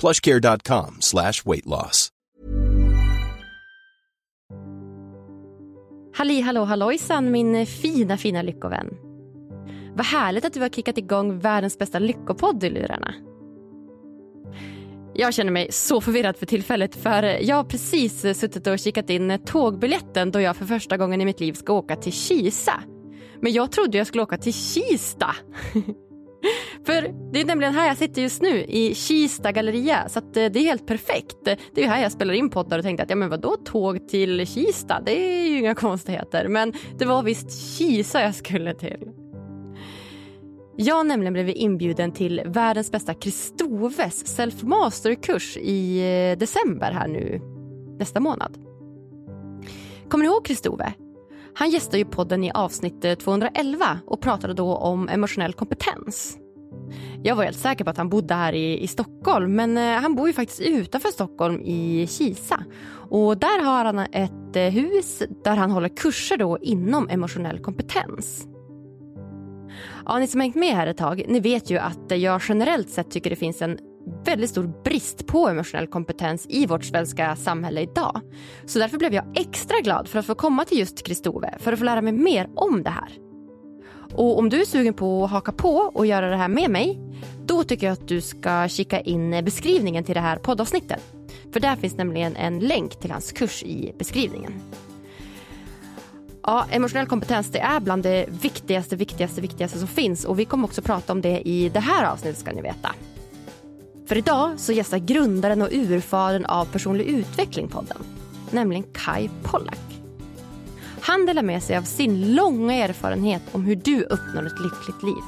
plushcare.com slash weight loss. Halli hallå hallojsan min fina fina lyckovän. Vad härligt att du har kickat igång världens bästa lyckopodd i lurarna. Jag känner mig så förvirrad för tillfället för jag har precis suttit och kikat in tågbiljetten då jag för första gången i mitt liv ska åka till Kisa. Men jag trodde jag skulle åka till Kista. För det är nämligen här jag sitter just nu, i Kista galleria. Så eh, det är helt perfekt. Det är här jag spelar in poddar och tänkte att ja men vadå tåg till Kista? Det är ju inga konstigheter. Men det var visst Kisa jag skulle till. Jag nämligen blev inbjuden till världens bästa Kristoves self-master-kurs i eh, december här nu nästa månad. Kommer ni ihåg Kristove? Han gästade ju podden i avsnitt eh, 211 och pratade då om emotionell kompetens. Jag var helt säker på att han bodde här i, i Stockholm men eh, han bor ju faktiskt utanför Stockholm i Kisa. Och där har han ett eh, hus där han håller kurser då inom emotionell kompetens. Ja, ni som hängt med här ett tag, ni vet ju att jag generellt sett tycker det finns en väldigt stor brist på emotionell kompetens i vårt svenska samhälle idag. Så därför blev jag extra glad för att få komma till just Kristove för att få lära mig mer om det här. Och om du är sugen på att haka på och göra det här med mig, då tycker jag att du ska kika in beskrivningen till det här poddavsnittet. För där finns nämligen en länk till hans kurs i beskrivningen. Ja, emotionell kompetens det är bland det viktigaste, viktigaste, viktigaste som finns och vi kommer också prata om det i det här avsnittet ska ni veta. För idag så gästar grundaren och urfadern av personlig utveckling podden, nämligen Kai Pollak. Han delar med sig av sin långa erfarenhet om hur du uppnår ett lyckligt liv.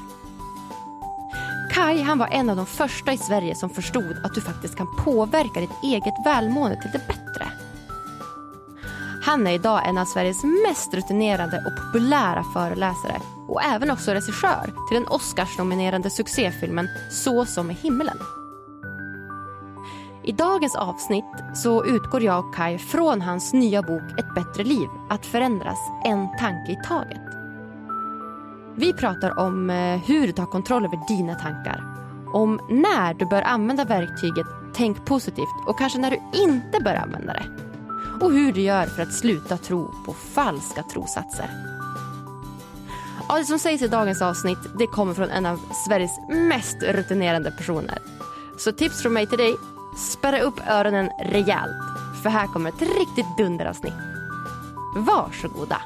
Kai han var en av de första i Sverige som förstod att du faktiskt kan påverka ditt eget välmående till det bättre. Han är idag en av Sveriges mest rutinerade och populära föreläsare och även också regissör till den Oscarsnominerade succéfilmen Så som i himmelen. I dagens avsnitt så utgår jag och Kai från hans nya bok Ett bättre liv, att förändras en tanke i taget. Vi pratar om eh, hur du tar kontroll över dina tankar, om när du bör använda verktyget Tänk positivt och kanske när du inte bör använda det. Och hur du gör för att sluta tro på falska trosatser. Ja, det som sägs i dagens avsnitt det kommer från en av Sveriges mest rutinerande personer. Så tips från mig till dig Spärra upp öronen rejält, för här kommer ett riktigt dunderavsnitt. Varsågoda!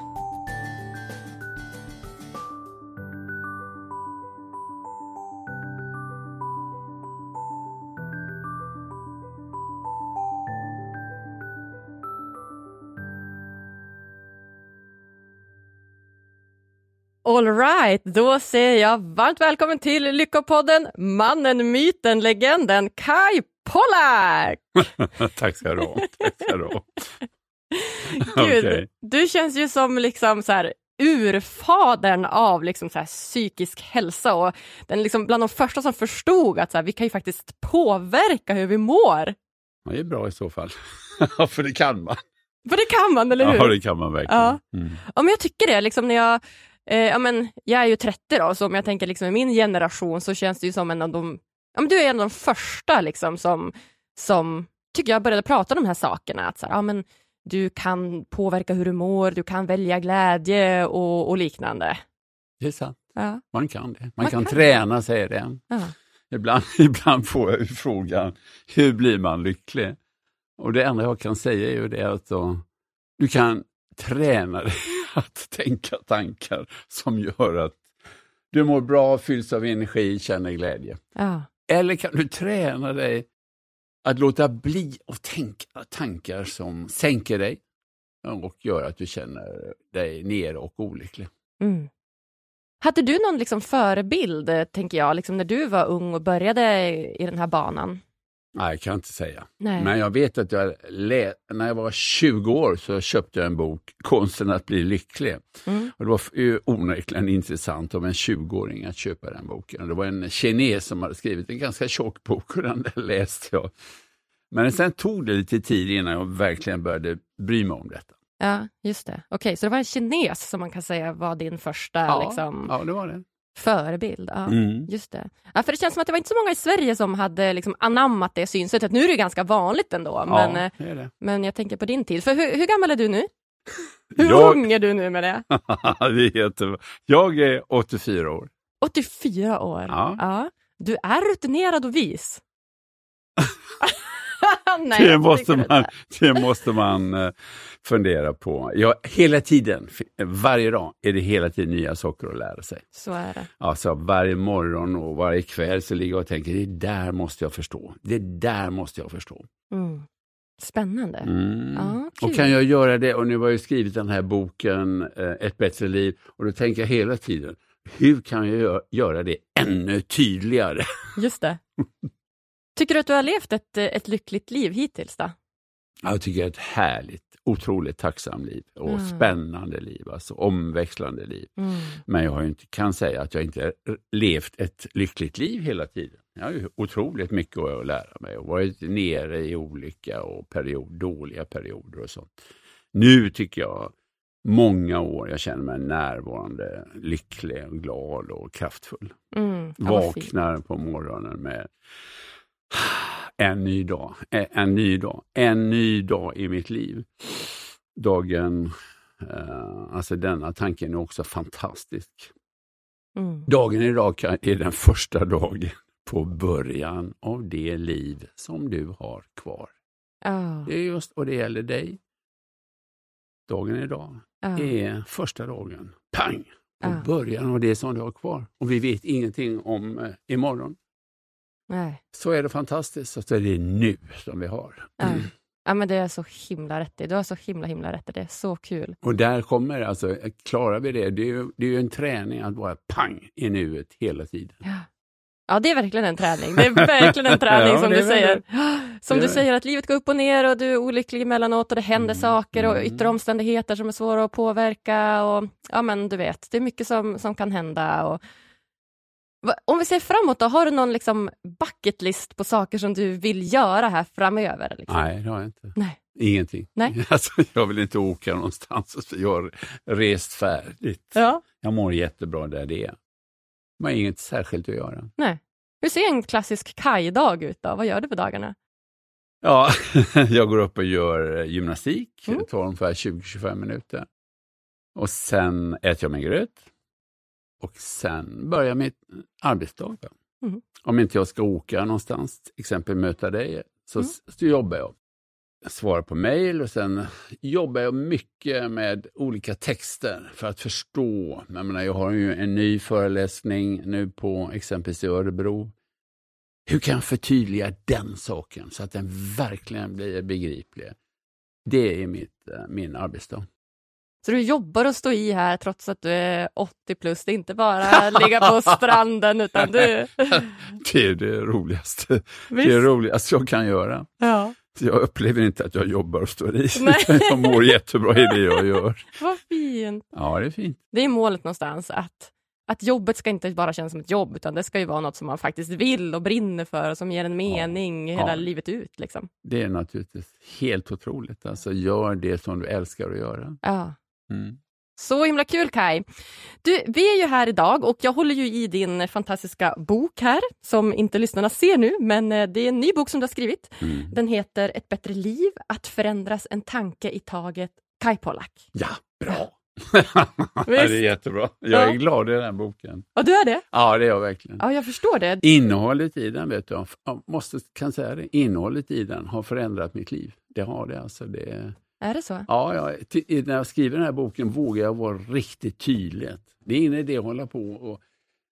All right, då säger jag varmt välkommen till Lyckopodden, mannen, myten, legenden Kai Pollak! Tack ska du ha. Tack ska du ha. Gud, okay. du känns ju som liksom så här urfadern av liksom så här psykisk hälsa och den liksom bland de första som förstod att så här, vi kan ju faktiskt påverka hur vi mår. Ja, det är bra i så fall. För det kan man. För det kan man, eller hur? Ja, det kan man verkligen. Ja. Mm. Ja, men jag tycker det. Liksom när jag, eh, ja, men, jag är ju 30 då, så om jag tänker liksom i min generation så känns det ju som en av de... Ja, men du är en av de första liksom, som, som tycker jag började prata om de här sakerna. Att så här, ja, men, du kan påverka hur du mår, du kan välja glädje och, och liknande. Det är sant. Ja. Man kan det. Man, Man kan, kan träna, säger det. Ja. Ibland, ibland får jag frågan, hur blir man lycklig? Och det enda jag kan säga är ju det att då, du kan träna dig att tänka tankar som gör att du mår bra, fylls av energi, känner glädje. Ja. Eller kan du träna dig att låta bli att tänka tankar som sänker dig och gör att du känner dig nere och olycklig. Mm. Hade du någon liksom förebild, eh, tänker jag, liksom när du var ung och började i den här banan? Nej, jag kan inte säga. Nej. Men jag vet att jag när jag var 20 år så köpte jag en bok, Konsten att bli lycklig. Mm. Och det var onekligen intressant av en 20-åring att köpa den boken. Det var en kines som hade skrivit en ganska tjock bok och den läste jag. Men sen tog det lite tid innan jag verkligen började bry mig om detta. Ja, just det. Okej, så det var en kines som man kan säga var din första Ja, liksom, ja det var det. Förebild. Ja, Mm. Just det. Ja, för det känns som att det var inte så många i Sverige som hade liksom anammat det synsättet. Nu är det ganska vanligt ändå, men, ja, eh, det är det. men jag tänker på din tid. För hur, hur gammal är du nu? Hur Jag- ung är du nu med det? det är jättebra. Jag är 84 år. 84 år. Ja. Du är rutinerad och vis. Nej, det, måste man, det måste man eh, fundera på. Ja, hela tiden, varje dag, är det hela tiden nya saker att lära sig. Så är det. Alltså varje morgon och varje kväll så ligger jag och tänker, det där måste jag förstå. Det där måste jag förstå. Mm. Spännande. Mm. Ja, kul. och kan jag göra det, och nu har jag skrivit den här boken eh, Ett bättre liv, och då tänker jag hela tiden, hur kan jag gö- göra det ännu tydligare? Just det. Tycker du att du har levt ett, ett lyckligt liv hittills då? Jag tycker det är ett härligt, otroligt tacksamt liv och Mm. spännande liv, alltså omväxlande liv. Mm. Men jag inte, kan säga att jag inte har levt ett lyckligt liv hela tiden. Jag har ju otroligt mycket att lära mig och varit nere i olika och period, dåliga perioder och sånt. Nu tycker jag många år jag känner mig närvarande, lycklig, och glad och kraftfull. Mm. Vaknar på morgonen med en ny dag, en, en ny dag, en ny dag i mitt liv. Dagen, eh, alltså denna tanken är också fantastisk. Mm. Dagen idag är den första dagen på början av det liv som du har kvar. Ja, Det är just, och det gäller dig. Dagen idag ja. är första dagen, pang, på Ja. början av det som du har kvar. Och vi vet ingenting om eh, imorgon. Nej. Så är det fantastiskt, och så är det nu som vi har. Ja. ja, men det är så himla rätt i. Du har så himla himla rätt i. Det är så kul. Och där kommer, alltså, klarar vi det, det är, ju, det är ju en träning att vara pang i nuet hela tiden. Ja. Ja, det är verkligen en träning. Det är verkligen en träning Ja, som det du säger. väl Som Det du säger, att livet går upp och ner och du är olycklig emellanåt och det händer Mm, saker och mm. yttre omständigheter som är svåra att påverka och ja, men du vet, det är mycket som, som kan hända. Och... Om vi ser framåt då, har du någon liksom bucket list på saker som du vill göra här framöver? Liksom? Nej, det har jag inte. Nej. Ingenting. Nej. Alltså, jag vill inte åka någonstans. Jag har rest färdigt. Ja. Jag mår jättebra där det är. Man har inget särskilt att göra. Nej. Hur ser en klassisk kajdag ut då? Vad gör du på dagarna? Ja, jag går upp och gör eh, gymnastik. Mm. Det tar ungefär 20-25 minuter. Och sen äter jag min gröt. Och sen börjar mitt arbetsdag. Mm. Om inte jag ska åka någonstans, till exempel möta dig, så, Mm. så jobbar jag. Jag svarar på mejl och sen jobbar jag mycket med olika texter för att förstå. Jag, menar, jag har ju en ny föreläsning nu på exempelvis i Örebro. Hur kan jag förtydliga den saken så att den verkligen blir begriplig? Det är mitt, eh, min arbetsdag. Så du jobbar och står i här trots att du är 80 plus. Det är inte bara ligga på stranden utan du... Det är det roligaste, det är det roligaste jag kan göra. Ja, Jag upplever inte att jag jobbar och står i, Nej. utan jag mår jättebra i det jag gör. vad fint. Ja, det är fint. Det är målet någonstans att Att jobbet ska inte bara kännas som ett jobb, utan det ska ju vara något som man faktiskt vill och brinner för och som ger en mening Ja. hela Ja. livet ut. Liksom. Det är naturligtvis helt otroligt. Alltså, gör det som du älskar att göra. Ja. Mm. Så himla kul Kai. Du, vi är ju här idag och jag håller ju i din fantastiska bok här, som inte lyssnarna ser nu, men eh, det är en ny bok som du har skrivit. Mm. Den heter Ett bättre liv, att förändras en tanke i taget. Kai Pollak. Ja, bra! Det är jättebra. Jag Ja. är glad i den här boken. Ja, du är det? Ja, det är jag verkligen. Ja, jag förstår det. Innehållet i den, vet du, jag måste, kan säga det, innehållet i den har förändrat mitt liv. Det har det alltså. Det, Är det så? ja, ty, när jag skriver den här boken vågar jag vara riktigt tydlig. Det är ingen idé att hålla på och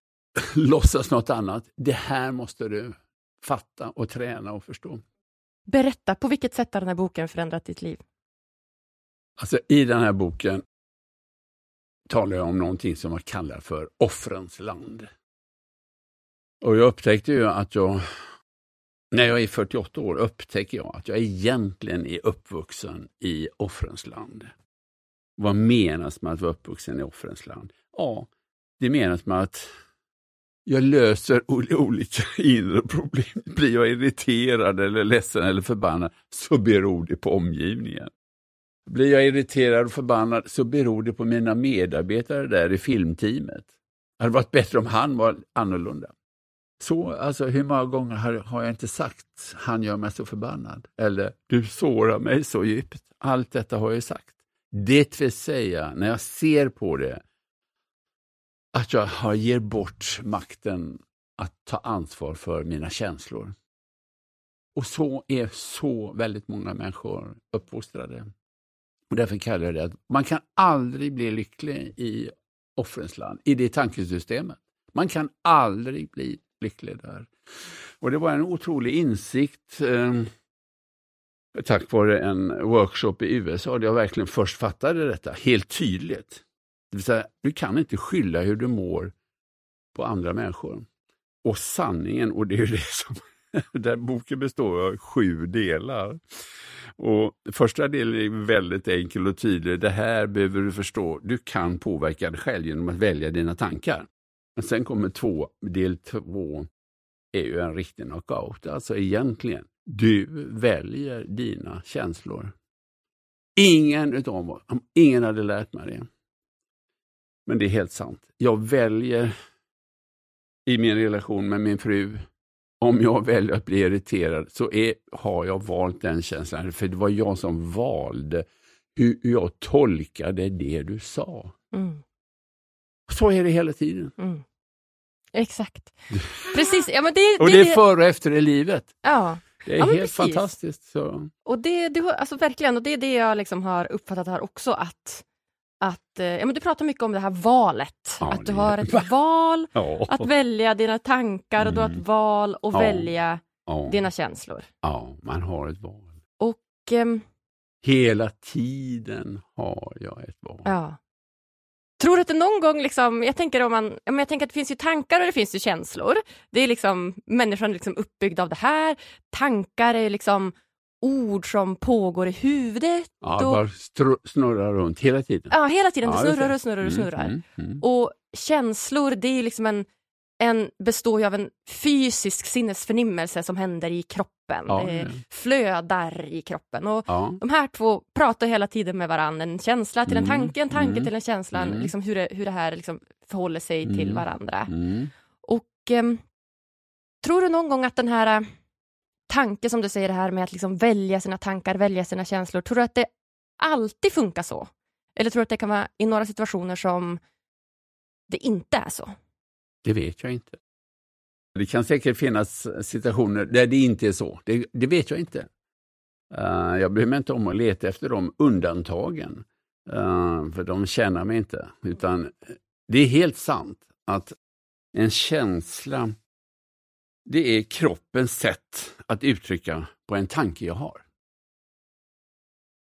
låtsas något annat. Det här måste du fatta och träna och förstå. Berätta, på vilket sätt har den här boken förändrat ditt liv? Alltså, I den här boken talar jag om någonting som jag kallar för offrens land. Och jag upptäckte ju att jag, när jag är 48 år, upptäcker jag att jag egentligen är uppvuxen i offrens land. Vad menas med att vara uppvuxen i offrens land? Ja, det menas med att jag löser olika inre problem. Blir jag irriterad eller ledsen eller förbannad så beror det på omgivningen. Blir jag irriterad och förbannad så beror det på mina medarbetare där i filmteamet. Det hade varit bättre om han var annorlunda. Så, alltså hur många gånger har, har jag inte sagt han gör mig så förbannad? Eller du sårar mig så djupt. Allt detta har jag sagt. Det vill säga, när jag ser på det, att jag har, ger bort makten att ta ansvar för mina känslor. Och så är så väldigt många människor uppfostrade. Och därför kallar jag det att man kan aldrig bli lycklig i offrens land, i det tankesystemet. Man kan aldrig bli lycklig där. Och det var en otrolig insikt eh, tack vare en workshop i USA där jag verkligen först fattade detta helt tydligt. Det vill säga, du kan inte skylla hur du mår på andra människor. Och sanningen, och det är ju det som där boken består av sju delar. Och Första delen är väldigt enkel och tydlig. Det här behöver du förstå. Du kan påverka dig själv genom att välja dina tankar. Men sen kommer två, del två är ju en riktig knockout. Alltså egentligen, du väljer dina känslor. Ingen utav oss, ingen hade lärt mig det. Men det är helt sant. Jag väljer i min relation med min fru, om jag väljer att bli irriterad så är, har jag valt den känslan. För det var jag som valde hur jag tolkade det du sa. Mm, så är det hela tiden. mm. Exakt. Precis. Ja, men det, Och det är före och efter i livet. ja. Det är Ja, helt precis. fantastiskt. Så. Och det, det, alltså verkligen, och det är det jag liksom har uppfattat här också att, att eh, ja, men du pratar mycket om det här valet. Ja, att du har ett val Ja. att välja dina tankar och du har ett Mm. val att Ja. välja Ja. dina känslor. ja, man har ett val. Och ehm, Hela tiden har jag ett val. ja. Tror du att det någon gång, liksom, jag tänker om man, jag tänker att det finns ju tankar och det finns ju känslor. Det är liksom, människan är liksom uppbyggd av det här. Tankar är liksom ord som pågår i huvudet. Ja, då- bara snurrar runt hela tiden. Ja, hela tiden. Det Ja, just snurrar det. och snurrar och Mm, snurrar. mm, mm. Och känslor, det är liksom en, en, består ju av en fysisk sinnesförnimmelse som händer i kroppen. Ja, ja. flödar i kroppen. Och Ja. de här två pratar hela tiden med varandra. En känsla till en Mm, tanke, en tanke mm, till en känsla. mm. Liksom hur, det, hur det här liksom förhåller sig till Mm, varandra. Mm. Och ehm, tror du någon gång att den här äh, tanke som du säger det här med att liksom välja sina tankar, välja sina känslor, tror du att det alltid funkar så? Eller tror du att det kan vara i några situationer som det inte är så? Det vet jag inte. Det kan säkert finnas situationer där det inte är så. Det, det vet jag inte. Uh, jag bryr mig inte om att leta efter de undantagen. uh, för de tjänar mig inte. Utan eh, det är helt sant att en känsla, det är kroppens sätt att uttrycka på en tanke jag har.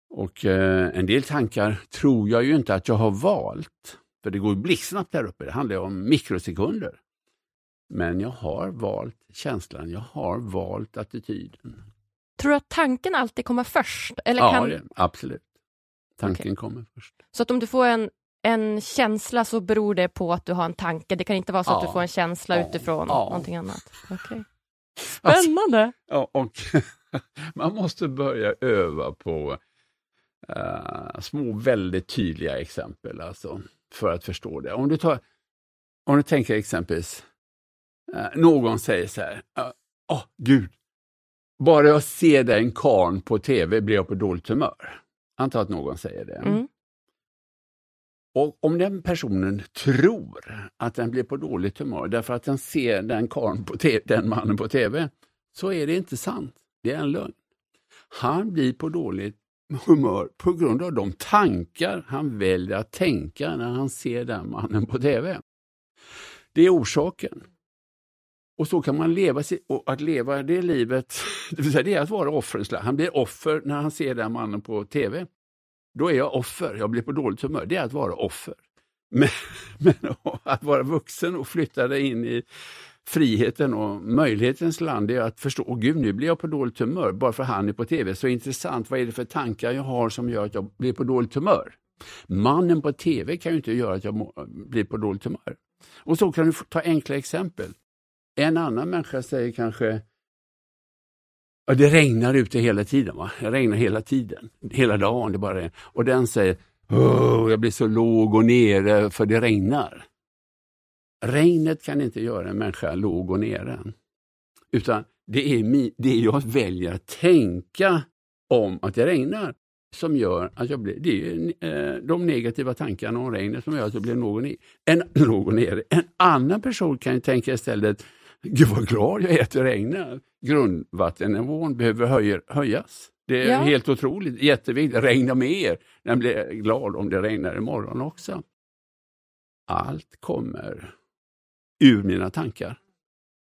Och uh, en del tankar tror jag ju inte att jag har valt. För det går ju blixtsnabbt där uppe, det handlar om mikrosekunder. Men jag har valt känslan, jag har valt attityden. Tror du att tanken alltid kommer först? Eller ja, kan, det, absolut. Tanken kommer först. Så att om du får en en känsla så beror det på att du har en tanke. Det kan inte vara så att Ja. du får en känsla Ja. utifrån Ja. någonting annat. Okej. Alltså, Spännande! Ja, och man måste börja öva på eh, små väldigt tydliga exempel alltså, för att förstå det. Om du, tar, om du tänker exempelvis, eh, någon säger så här, åh gud, bara jag ser den karn på tv blir jag på dåligt humör. Anta att någon säger det. Mm. Och om den personen tror att den blir på dåligt humör därför att den ser den, karln på te- den mannen på tv, så är det inte sant. Det är en lögn. Han blir på dåligt humör på grund av de tankar han väljer att tänka när han ser den mannen på tv. Det är orsaken. Och så kan man leva, och att leva det livet, det vill säga det är att vara offrens. Han blir offer när han ser den mannen på tv. Då är jag offer, jag blir på dåligt humör. Det är att vara offer. Men, men att vara vuxen och flytta dig in i friheten och möjlighetens land är att förstå, åh gud nu blir jag på dåligt humör bara för han är på tv. Så intressant, vad är det för tankar jag har som gör att jag blir på dåligt humör? Mannen på tv kan ju inte göra att jag blir på dåligt humör. Och så kan du ta enkla exempel. En annan människa säger kanske, ja, det regnar ute hela tiden. Va? Det regnar hela tiden, hela dagen. Det bara regnar. Och den säger, jag blir så låg och nere för det regnar. Regnet kan inte göra en människa låg och nere. Utan det är det jag väljer att tänka om att det regnar som gör att jag blir, det är eh, de negativa tankarna om regnet som gör att jag blir låg och, en, låg och nere. En annan person kan ju tänka istället, gud vad glad jag är att det regnar. Grundvattennivån behöver höj, höjas. Det är Ja. helt otroligt, jätteviktigt. Regna mer. Den blir glad om det regnar imorgon också. Allt kommer ur mina tankar.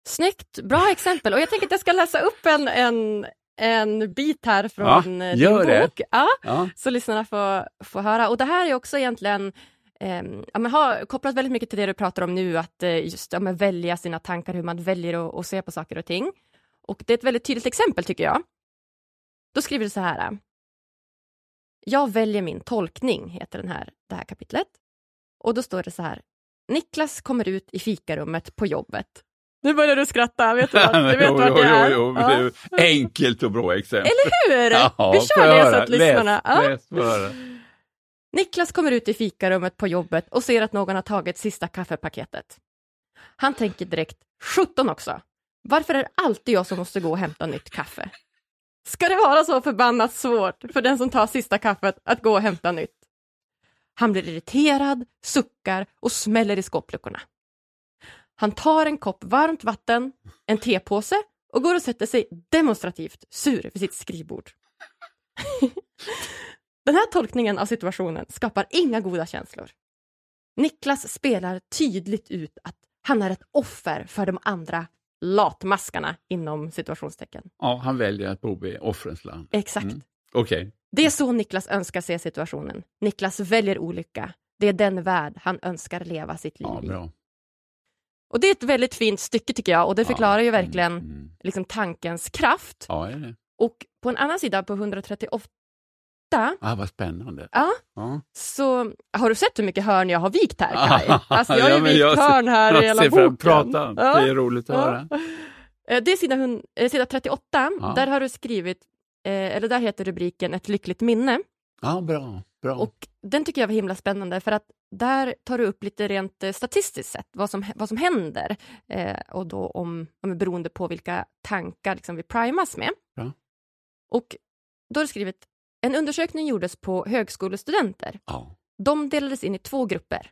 Snyggt, bra exempel. Och jag tänker att jag ska läsa upp en, en, en bit här från Ja, eh, din bok. Ja, Ja, så lyssnarna får, får höra. Och det här är också egentligen eh, ja, men har kopplat väldigt mycket till det du pratar om nu, att eh, just ja, men välja sina tankar, hur man väljer att, att se på saker och ting. Och det är ett väldigt tydligt exempel tycker jag. Då skriver du så här. Jag väljer min tolkning, heter den här, det här kapitlet. Och då står det så här. Niklas kommer ut i fikarummet på jobbet. Nu börjar du skratta, vet du, vad, du vet Jo, vart jo, det är? jo, jo, Ja. det är Enkelt och bra exempel. Eller hur? Ja, Vi kör det så att lyssnarna... Ja. Läs, läs, får höra. Niklas kommer ut i fikarummet på jobbet och ser att någon har tagit sista kaffepaketet. Han tänker direkt, 17 också. Varför är det alltid jag som måste gå och hämta nytt kaffe? Ska det vara så förbannat svårt för den som tar sista kaffet att gå och hämta nytt? Han blir irriterad, suckar och smäller i skåpluckorna. Han tar en kopp varmt vatten, en tepåse och går och sätter sig demonstrativt sur vid sitt skrivbord. Den här tolkningen av situationen skapar inga goda känslor. Niklas spelar tydligt ut att han är ett offer för de andra latmaskarna inom situationstecken. Ja, han väljer att bo i offrens land. Exakt. Mm. Okej. Det är så Niklas önskar se situationen. Niklas väljer olycka. Det är den värld han önskar leva sitt liv Ja, i. bra. Och det är ett väldigt fint stycke tycker jag och det förklarar ju verkligen Mm, mm. liksom tankens kraft. Ja, är det. Och på en annan sida, på 138, Ah, vad spännande. ja, Ja. så har du sett hur mycket hörn jag har vikt här, Kaj? Alltså jag har Ja, ju vikt jag hörn här i hela boken. Prata, Ja. det är roligt att Ja. höra. Eh, Det är sida, eh, sida 38, Ja. där har du skrivit, eller där heter rubriken Ett lyckligt minne. Ja, bra. bra. Och den tycker jag var himla spännande för att där tar du upp lite rent eh, statistiskt sett vad som, vad som händer eh, och då om, om beroende på vilka tankar liksom vi primas med. Ja. Och då har du skrivit, en undersökning gjordes på högskolestudenter. ja. De delades in i två grupper.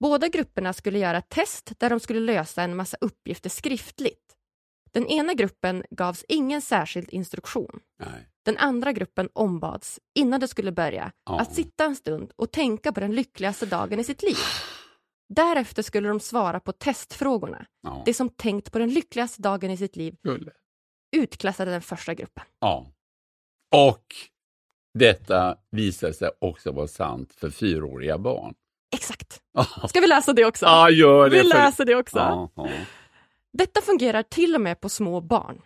Båda grupperna skulle göra ett test där de skulle lösa en massa uppgifter skriftligt. Den ena gruppen gavs ingen särskild instruktion. Nej. Den andra gruppen ombads, innan det skulle börja, Ja. att sitta en stund och tänka på den lyckligaste dagen i sitt liv. Därefter skulle de svara på testfrågorna. Ja. Det som tänkt på den lyckligaste dagen i sitt liv Gulle. utklassade den första gruppen. Ja. Och detta visar sig också vara sant för fyraåriga barn. Exakt. Ska vi läsa det också? Ja, gör det. vi läser det också. Ja, ja. Detta fungerar till och med på små barn.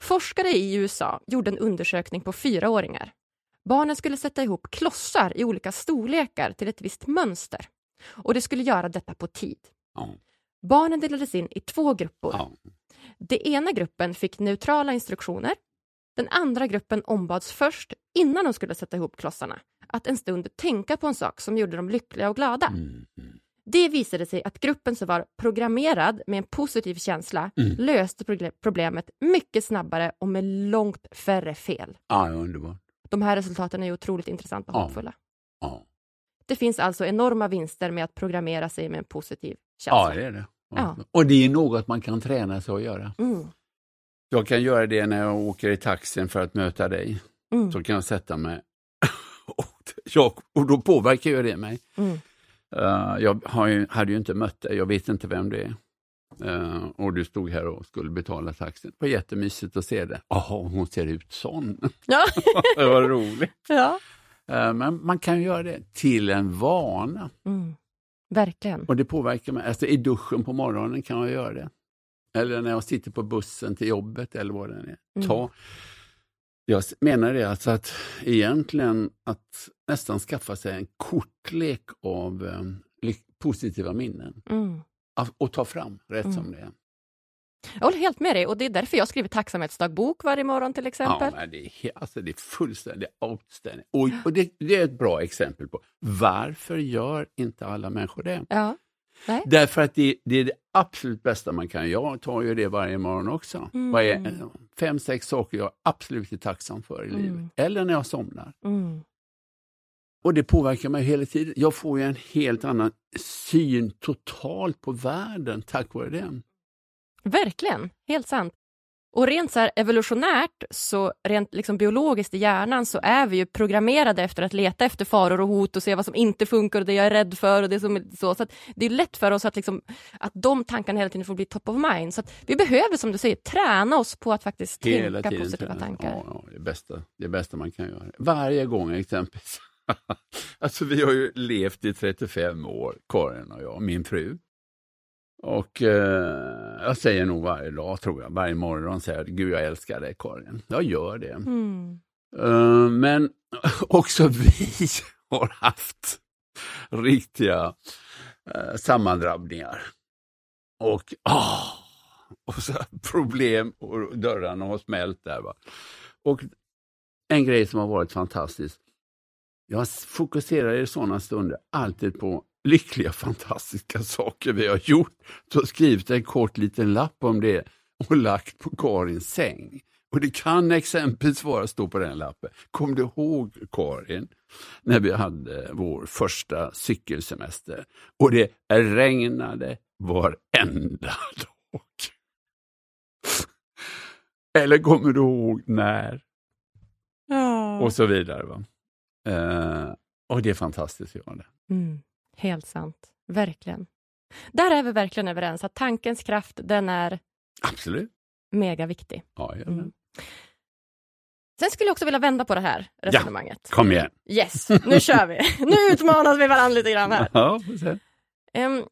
Forskare i USA gjorde en undersökning på fyraåringar. Barnen skulle sätta ihop klossar i olika storlekar till ett visst mönster. Och det skulle göra detta på tid. Ja. Barnen delades in i två grupper. Ja. Den ena gruppen fick neutrala instruktioner. Den andra gruppen ombads först, innan de skulle sätta ihop klossarna, att en stund tänka på en sak som gjorde dem lyckliga och glada. Mm, mm. Det visade sig att gruppen som var programmerad med en positiv känsla Mm. löste proble- problemet mycket snabbare och med långt färre fel. ja, underbart. De här resultaten är otroligt intressanta och Ja. hoppfulla. Ja. Det finns alltså enorma vinster med att programmera sig med en positiv ja, känsla. det är det. Ja. Och det är något man kan träna sig att göra. Mm. Jag kan göra det när jag åker i taxin för att möta dig. Mm. Så kan jag sätta mig och, jag, och då påverkar ju det mig. Mm. Eh, jag har ju, hade ju inte mött dig, jag vet inte vem det är. Eh, och du stod här och skulle betala taxin. Det var jättemysigt att se det. Jaha, hon ser ut sån. Ja. det var roligt. ja. Eh, men man kan göra det till en vana. Mm. Verkligen. Och det påverkar mig. Alltså i duschen på morgonen kan jag göra det. Eller när jag sitter på bussen till jobbet eller vad det är. Mm. Ta. Jag menar det alltså att egentligen att nästan skaffa sig en kortlek av eh, positiva minnen. Mm. Och ta fram rätt Mm. som det är. Jag håller helt med dig och det är därför jag skriver tacksamhetsdagbok varje morgon till Ja, exempel. men det, är, alltså det är fullständigt outstanding. Och, och det, det är ett bra exempel på varför gör inte alla människor det? Ja. Nej. Därför att det, det är det absolut bästa man kan. Jag tar ju det varje morgon också. Mm. Vad är, fem, sex saker jag absolut är tacksam för i Mm. livet. Eller när jag somnar. Mm. Och det påverkar mig hela tiden. Jag får ju en helt annan syn totalt på världen tack vare det. Verkligen, helt sant. Och rent så evolutionärt, så rent liksom biologiskt i hjärnan så är vi ju programmerade efter att leta efter faror och hot och se vad som inte funkar och det jag är rädd för och det som så. så det är lätt för oss att, liksom, att de tankarna hela tiden får bli top of mind. Så vi behöver som du säger träna oss på att faktiskt Hela tänka tiden. positiva träna. tankar. Ja, ja, det, bästa, det bästa man kan göra. Varje gång exempelvis. alltså vi har ju levt i 35 år, Karin och jag, min fru. Och eh, jag säger nog varje dag, tror jag, varje morgon säger jag, Gud jag älskar dig Karin. Jag gör det. Mm. Eh, men också vi har haft riktiga uh, sammandrabbningar. Och, ah, och så problem och dörrarna har smält där. Va? Och en grej som har varit fantastisk. Jag fokuserar i sådana stunder alltid på lyckliga, fantastiska saker vi har gjort. Så skrivit en kort liten lapp om det och lagt på Karins säng. Och det kan exempelvis vara stå på den lappen. Kom du ihåg Karin, när vi hade vår första cykelsemester och det regnade varenda dag. Eller kommer du ihåg när? Och så vidare. Va? Eh, och det är fantastiskt att göra det. Mm. Helt sant, verkligen. Där är vi verkligen överens att tankens kraft, den är Absolut. mega viktig. Ja, ja. Mm. Sen skulle jag också vilja vända på det här resonemanget. Kom igen. Yes, nu kör vi. Nu utmanas vi varandra lite grann här. Ja. Ehm,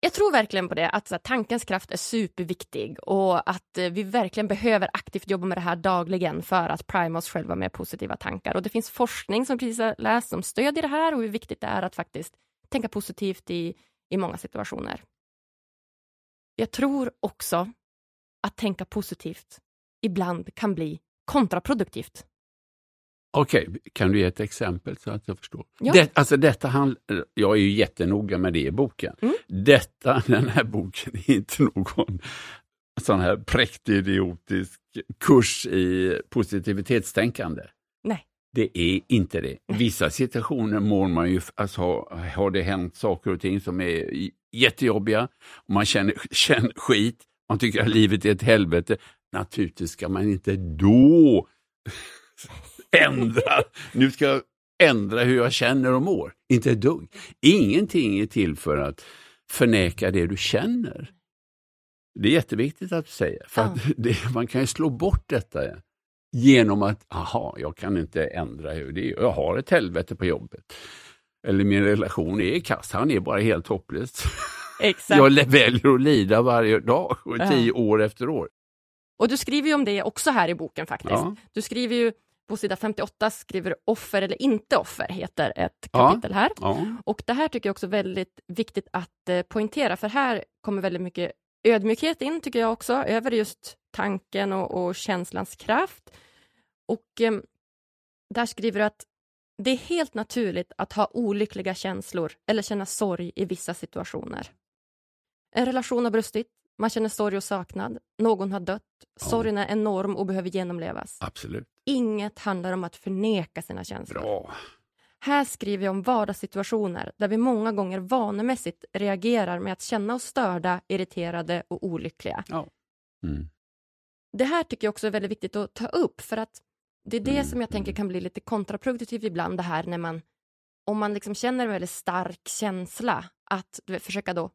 jag tror verkligen på det, att här, tankens kraft är superviktig och att eh, vi verkligen behöver aktivt jobba med det här dagligen för att prima oss själva med positiva tankar. Och det finns forskning som precis har läst som stödjer det här och hur viktigt det är att faktiskt tänka positivt i, i många situationer. Jag tror också att tänka positivt ibland kan bli kontraproduktivt. Okej, kan du ge ett exempel så att jag förstår? Ja. Det, alltså detta hand, jag är ju jättenoga med det i boken. Mm. Detta, den här boken är inte någon sån här präktig idiotisk kurs i positivitetstänkande. Nej. Det är inte det. Vissa situationer mår man ju, alltså har, det hänt saker och ting som är jättejobbiga, och man känner, känner skit, man tycker att livet är ett helvete. Naturligtvis ska man inte då ändra, nu ska jag ändra hur jag känner och mår. Inte ett dugg. Ingenting är till för att förneka det du känner. Det är jätteviktigt att du säger, för Ja. det, man kan ju slå bort detta genom att, aha, jag kan inte ändra hur det är. Jag har ett helvete på jobbet. Eller min relation är kass, han är bara helt hopplös. Exakt. Jag väljer att lida varje dag, och Ja. tio år efter år. Och du skriver om det också här i boken faktiskt. Ja. Du skriver ju på sida 58 skriver offer eller inte offer, heter ett kapitel här. Ja. Och det här tycker jag också är väldigt viktigt att eh, poängtera, för här kommer väldigt mycket ödmjukhet in, tycker jag också, över just tanken och, och känslans kraft. Och eh, där skriver du att det är helt naturligt att ha olyckliga känslor eller känna sorg i vissa situationer. En relation har brustit, man känner sorg och saknad, någon har dött, sorgen är enorm och behöver genomlevas. Absolut. Inget handlar om att förneka sina känslor. Bra. Här skriver jag om vardagssituationer där vi många gånger vanemässigt reagerar med att känna oss störda, irriterade och olyckliga. Ja. Mm. Det här tycker jag också är väldigt viktigt att ta upp för att det är det Mm, som jag tänker kan bli lite kontraproduktivt ibland det här när man om man liksom känner en väldigt stark känsla att vet, försöka då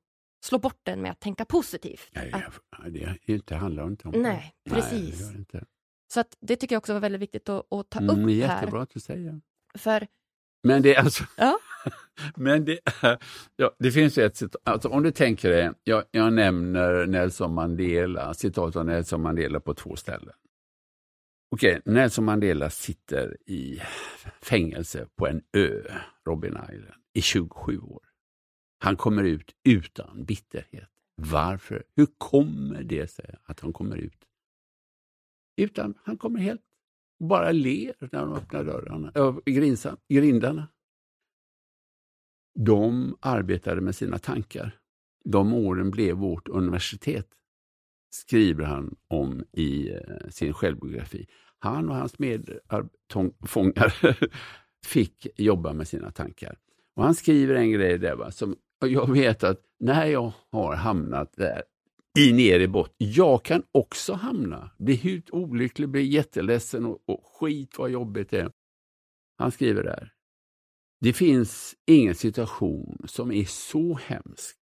slå bort den med att tänka positivt. Nej, Att, det, inte handlar inte om Nej, det. precis. Nej, inte. så att det tycker jag också var väldigt viktigt att, att ta Mm, upp här. jättebra att du säger. För Men det är alltså... Ja. Men det, ja, det finns ett citat, alltså om du tänker dig, jag, jag nämner Nelson Mandela, citat av Nelson Mandela på två ställen. Okej, Nelson Mandela sitter i fängelse på en ö, Robin Island, i 27 år. Han kommer ut utan bitterhet. Varför? Hur kommer det sig att han kommer ut? Utan han kommer helt bara ler när de öppnar dörrarna, äh, grinsan, grindarna. De arbetade med sina tankar. De åren blev vårt universitet, skriver han om i eh, sin självbiografi. Han och hans medfångar fick jobba med sina tankar. Och Han skriver en grej där, va, som jag vet att när jag har hamnat där i ner i botten, jag kan också hamna, bli helt olycklig, bli jätteledsen och, och skit vad jobbigt det är. Han skriver där, det finns ingen situation som är så hemsk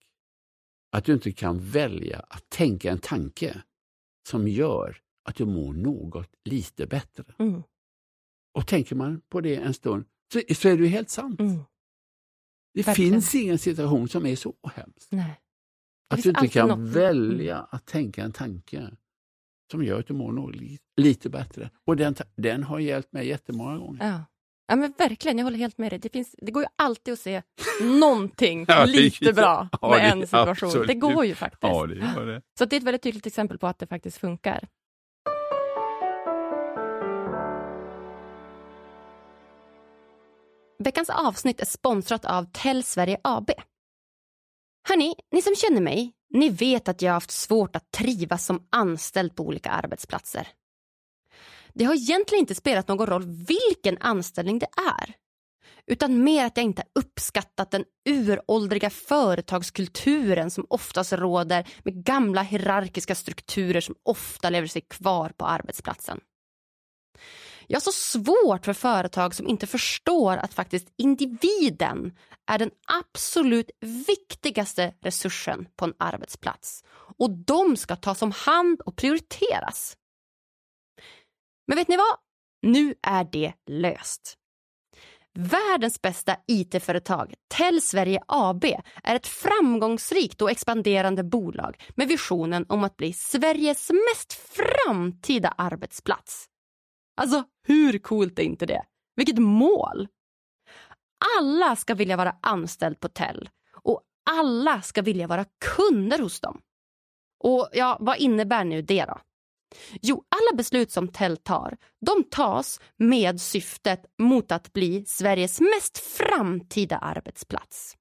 att du inte kan välja att tänka en tanke som gör att du mår något lite bättre. mm, Och tänker man på det en stund så, så är det ju helt sant. mm, det verkligen. finns ingen situation som är så hemsk. nej. Att du inte alltid kan något- välja att tänka en tanke som gör att du mår något li- lite bättre. Och den, den har hjälpt mig jättemånga gånger. Ja. ja, men verkligen, jag håller helt med dig. Det, finns, det går ju alltid att se någonting Ja, lite bra ja, med en situation. absolut. Det går ju faktiskt. Ja, det det. Så det är ett väldigt tydligt exempel på att det faktiskt funkar. Veckans avsnitt är sponsrat av Tell Sverige AB. Hörni, ni som känner mig, ni vet att jag har haft svårt att trivas som anställd på olika arbetsplatser. Det har egentligen inte spelat någon roll vilken anställning det är utan mer att jag inte har uppskattat den uråldriga företagskulturen som oftast råder med gamla hierarkiska strukturer som ofta lever sig kvar på arbetsplatsen. Jag har så svårt för företag som inte förstår att faktiskt individen är den absolut viktigaste resursen på en arbetsplats och de ska tas om hand och prioriteras. Men vet ni vad? Nu är det löst. Världens bästa IT-företag, Tell Sverige AB, är ett framgångsrikt och expanderande bolag med visionen om att bli Sveriges mest framtida arbetsplats. Alltså, hur coolt är inte det? Vilket mål! Alla ska vilja vara anställd på Tell och alla ska vilja vara kunder hos dem. Och ja, vad innebär nu det då? Jo, alla beslut som Tell tar, de tas med syftet mot att bli Sveriges mest framtida arbetsplats.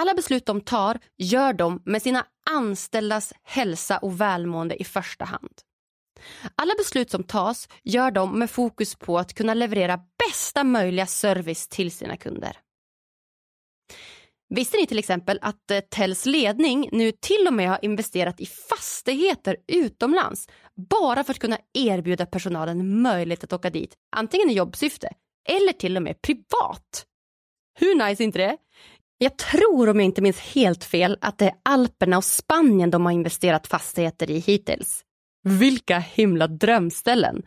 Alla beslut de tar gör de med sina anställdas hälsa och välmående i första hand. Alla beslut som tas gör de med fokus på att kunna leverera bästa möjliga service till sina kunder. Visste ni till exempel att eh, Tells ledning nu till och med har investerat i fastigheter utomlands bara för att kunna erbjuda personalen möjlighet att åka dit, antingen i jobbsyfte eller till och med privat? Hur nice är inte det? Jag tror, om jag inte minns helt fel, att det är Alperna och Spanien de har investerat fastigheter i hittills. Vilka himla drömställen!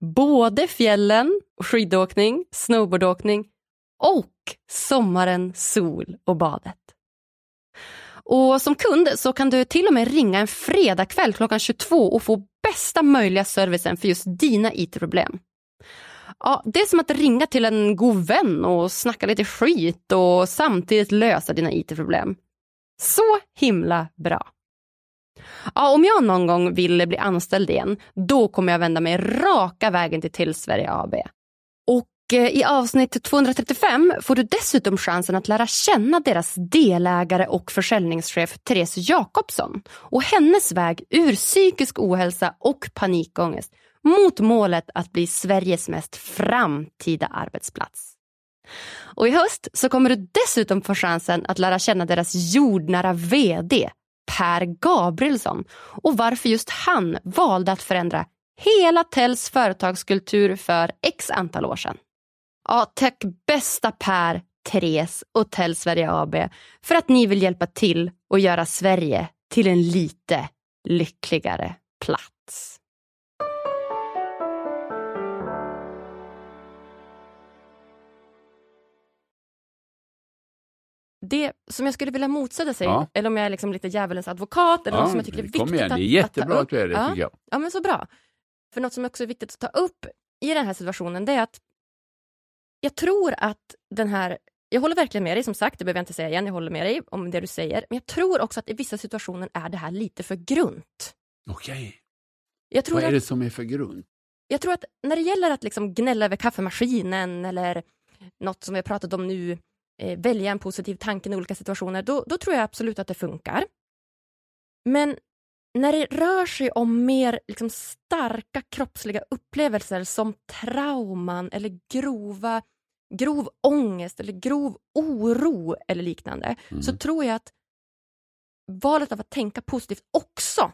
Både fjällen, skidåkning, snowboardåkning och sommaren, sol och badet. Och som kund så kan du till och med ringa en fredagkväll klockan 22 och få bästa möjliga servicen för just dina IT-problem. Ja, det är som att ringa till en god vän och snacka lite skit och samtidigt lösa dina IT-problem. Så himla bra. Ja, om jag någon gång vill bli anställd igen, då kommer jag vända mig raka vägen till Tillsverige AB. Och eh, i avsnitt 235 får du dessutom chansen att lära känna deras delägare och försäljningschef Therese Jakobsson och hennes väg ur psykisk ohälsa och panikångest mot målet att bli Sveriges mest framtida arbetsplats. Och i höst så kommer du dessutom få chansen att lära känna deras jordnära VD Per Gabrielsson och varför just han valde att förändra hela Tells företagskultur för x antal år sedan. Ja, tack bästa Per, Therese och Tell Sverige AB för att ni vill hjälpa till och göra Sverige till en lite lyckligare plats. Det som jag skulle vilja motsätta sig, Ja. eller om jag är liksom lite djävulens advokat, eller Ja, något som jag tycker är viktigt igen, att, det är jättebra ta att du är det, ja. tycker jag. Ja, men så bra. För något som också är viktigt att ta upp i den här situationen, det är att jag tror att den här jag håller verkligen med dig, som sagt, det behöver jag inte säga igen, jag håller med dig om det du säger. Men jag tror också att i vissa situationer är det här lite för grunt. Okej, tror, vad är att, det som är för grund? jag tror att när det gäller att liksom gnälla över kaffemaskinen eller något som vi har pratat om nu, eh, välja en positiv tanke i olika situationer, då, då tror jag absolut att det funkar. Men när det rör sig om mer liksom, starka kroppsliga upplevelser som trauman eller grova, grov ångest eller grov oro eller liknande, Mm. så tror jag att valet av att tänka positivt också,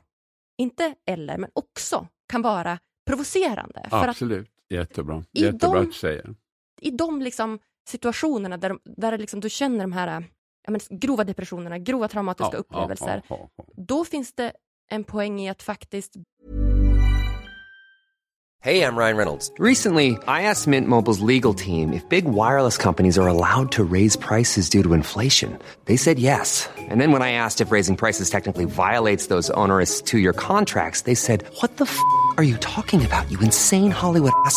inte eller, men också kan vara provocerande. För att Absolut, jättebra. Jättebra de- att säger. i de liksom situationerna där, de- där liksom du känner de här ja, men, grova depressionerna, grova traumatiska upplevelser, Ja, ja, ja. då finns det en poäng i att faktiskt Hey, I'm Ryan Reynolds. Recently, I asked Mint Mobile's legal team if big wireless companies are allowed to raise prices due to inflation. They said yes. And then when I asked if raising prices technically violates those onerous two year contracts, they said, What the f are you talking about, you insane Hollywood ass?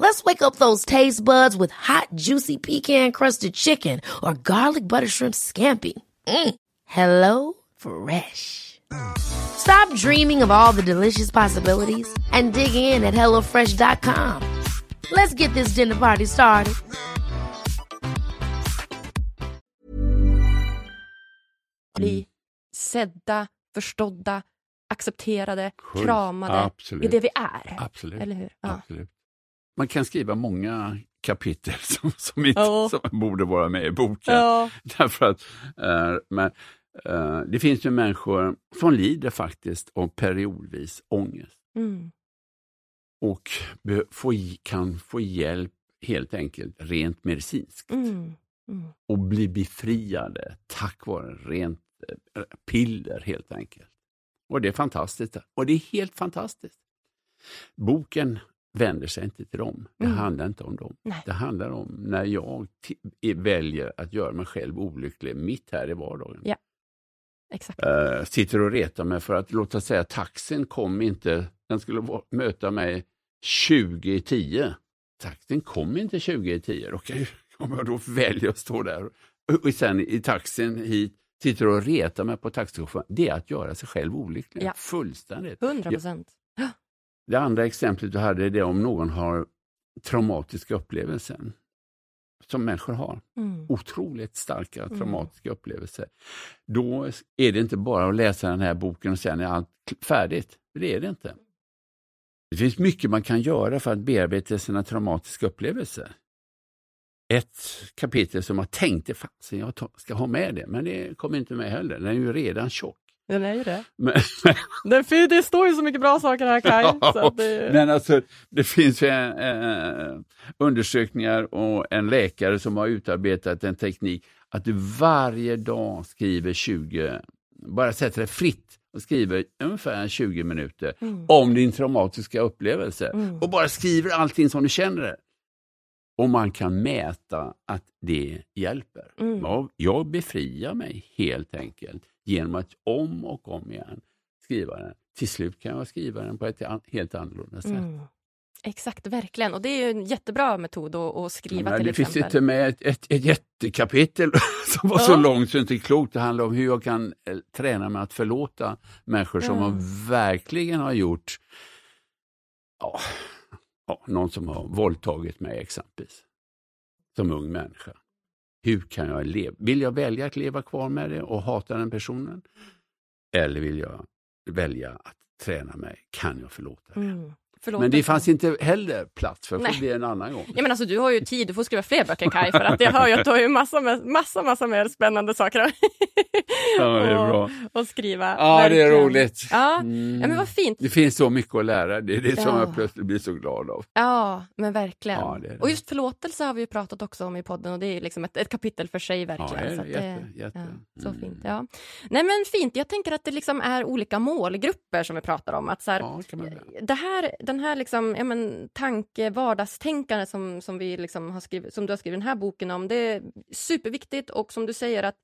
Let's wake up those taste buds with hot, juicy pecan-crusted chicken or garlic butter shrimp scampi. Mm. Hello Fresh. Stop dreaming of all the delicious possibilities and dig in at HelloFresh.com. Let's get this dinner party started. bli sedda, förstådda, accepterade, Fullt- kramade absolut. i det vi är. Absolut. Eller hur? Ja. Absolut. Man kan skriva många kapitel som, som, inte, Ja. som borde vara med i boken. Ja. Därför att, eh, men, eh, det finns ju människor som lider faktiskt av periodvis ångest Mm. och be, få, kan få hjälp helt enkelt rent medicinskt Mm. Mm. och bli befriade tack vare rent eh, piller helt enkelt. Och det är fantastiskt. Och det är helt fantastiskt. Boken vänder sig inte till dem. Det Mm. handlar inte om dem. Nej. Det handlar om när jag väljer att göra mig själv olycklig mitt här i vardagen. Ja. Exakt. Eh, sitter och retar mig för att, låt oss säga, taxin kom inte, den skulle möta mig 20 i 10. Taxin kom inte 20 i 10. Då kan ju, om jag då väljer att stå där och, och sen i taxin hit sitter och retar mig på taxichauffören, det är att göra sig själv olycklig. Ja. Fullständigt. 100 procent. Det andra exemplet du hade är det om någon har traumatiska upplevelser som människor har. Mm. Otroligt starka Mm. traumatiska upplevelser. Då är det inte bara att läsa den här boken och sen är allt färdigt. Det är det inte. Det finns mycket man kan göra för att bearbeta sina traumatiska upplevelser. Ett kapitel som jag tänkte, fasen jag ska ha med det, men det kommer inte med heller. Den är ju redan tjock. Den är ju det. Men, Den, för det står ju så mycket bra saker här Kaj. Ja, det... Men alltså, det finns ju eh, undersökningar och en läkare som har utarbetat en teknik att du varje dag skriver 20, bara sätter dig fritt och skriver ungefär 20 minuter Mm. om din traumatiska upplevelse. Mm. Och bara skriver allting som du känner det. Och man kan mäta att det hjälper. Mm. Jag befriar mig helt enkelt genom att om och om igen skriva den. Till slut kan jag skriva den på ett helt annorlunda sätt. Mm. Exakt, verkligen. Och det är en jättebra metod att, att skriva Ja, till det finns exempel. till med ett, ett, ett jättekapitel som var så Ja. långt så det inte klokt. Det handlar om hur jag kan eh, träna mig att förlåta människor som har verkligen har gjort ja, ja, någon som har våldtagit mig exempelvis. Som ung människa. Hur kan jag leva? Vill jag välja att leva kvar med det och hata den personen? Eller vill jag välja att träna mig? Kan jag förlåta det? Mm. Förlåt, Men det fanns inte heller plats för det. En annan gång. Ja, men alltså, du har ju tid, du får skriva fler böcker Kaj, för att jag hör ju att du har ju massa, massa, massa mer spännande saker Ja, det att- bra. att skriva. Ja, det är Verkligen. roligt. Ja, Mm. ja, men vad fint. Det finns så mycket att lära. Det är det som Ja. jag plötsligt blir så glad av. Ja, men verkligen. Ja, det det. Och just förlåtelse har vi ju pratat också om i podden och det är liksom ett, ett kapitel för sig verkligen. Ja, det är så jätte, jätte. Ja, så Mm. fint. Ja. Nej men fint, jag tänker att det liksom är olika målgrupper som vi pratar om. Att så här, Ja, kan man väl. det här, den här liksom, ja, men, tanke, vardagstänkande som, som, vi liksom har skrivit, som du har skrivit den här boken om, det är superviktigt och som du säger att,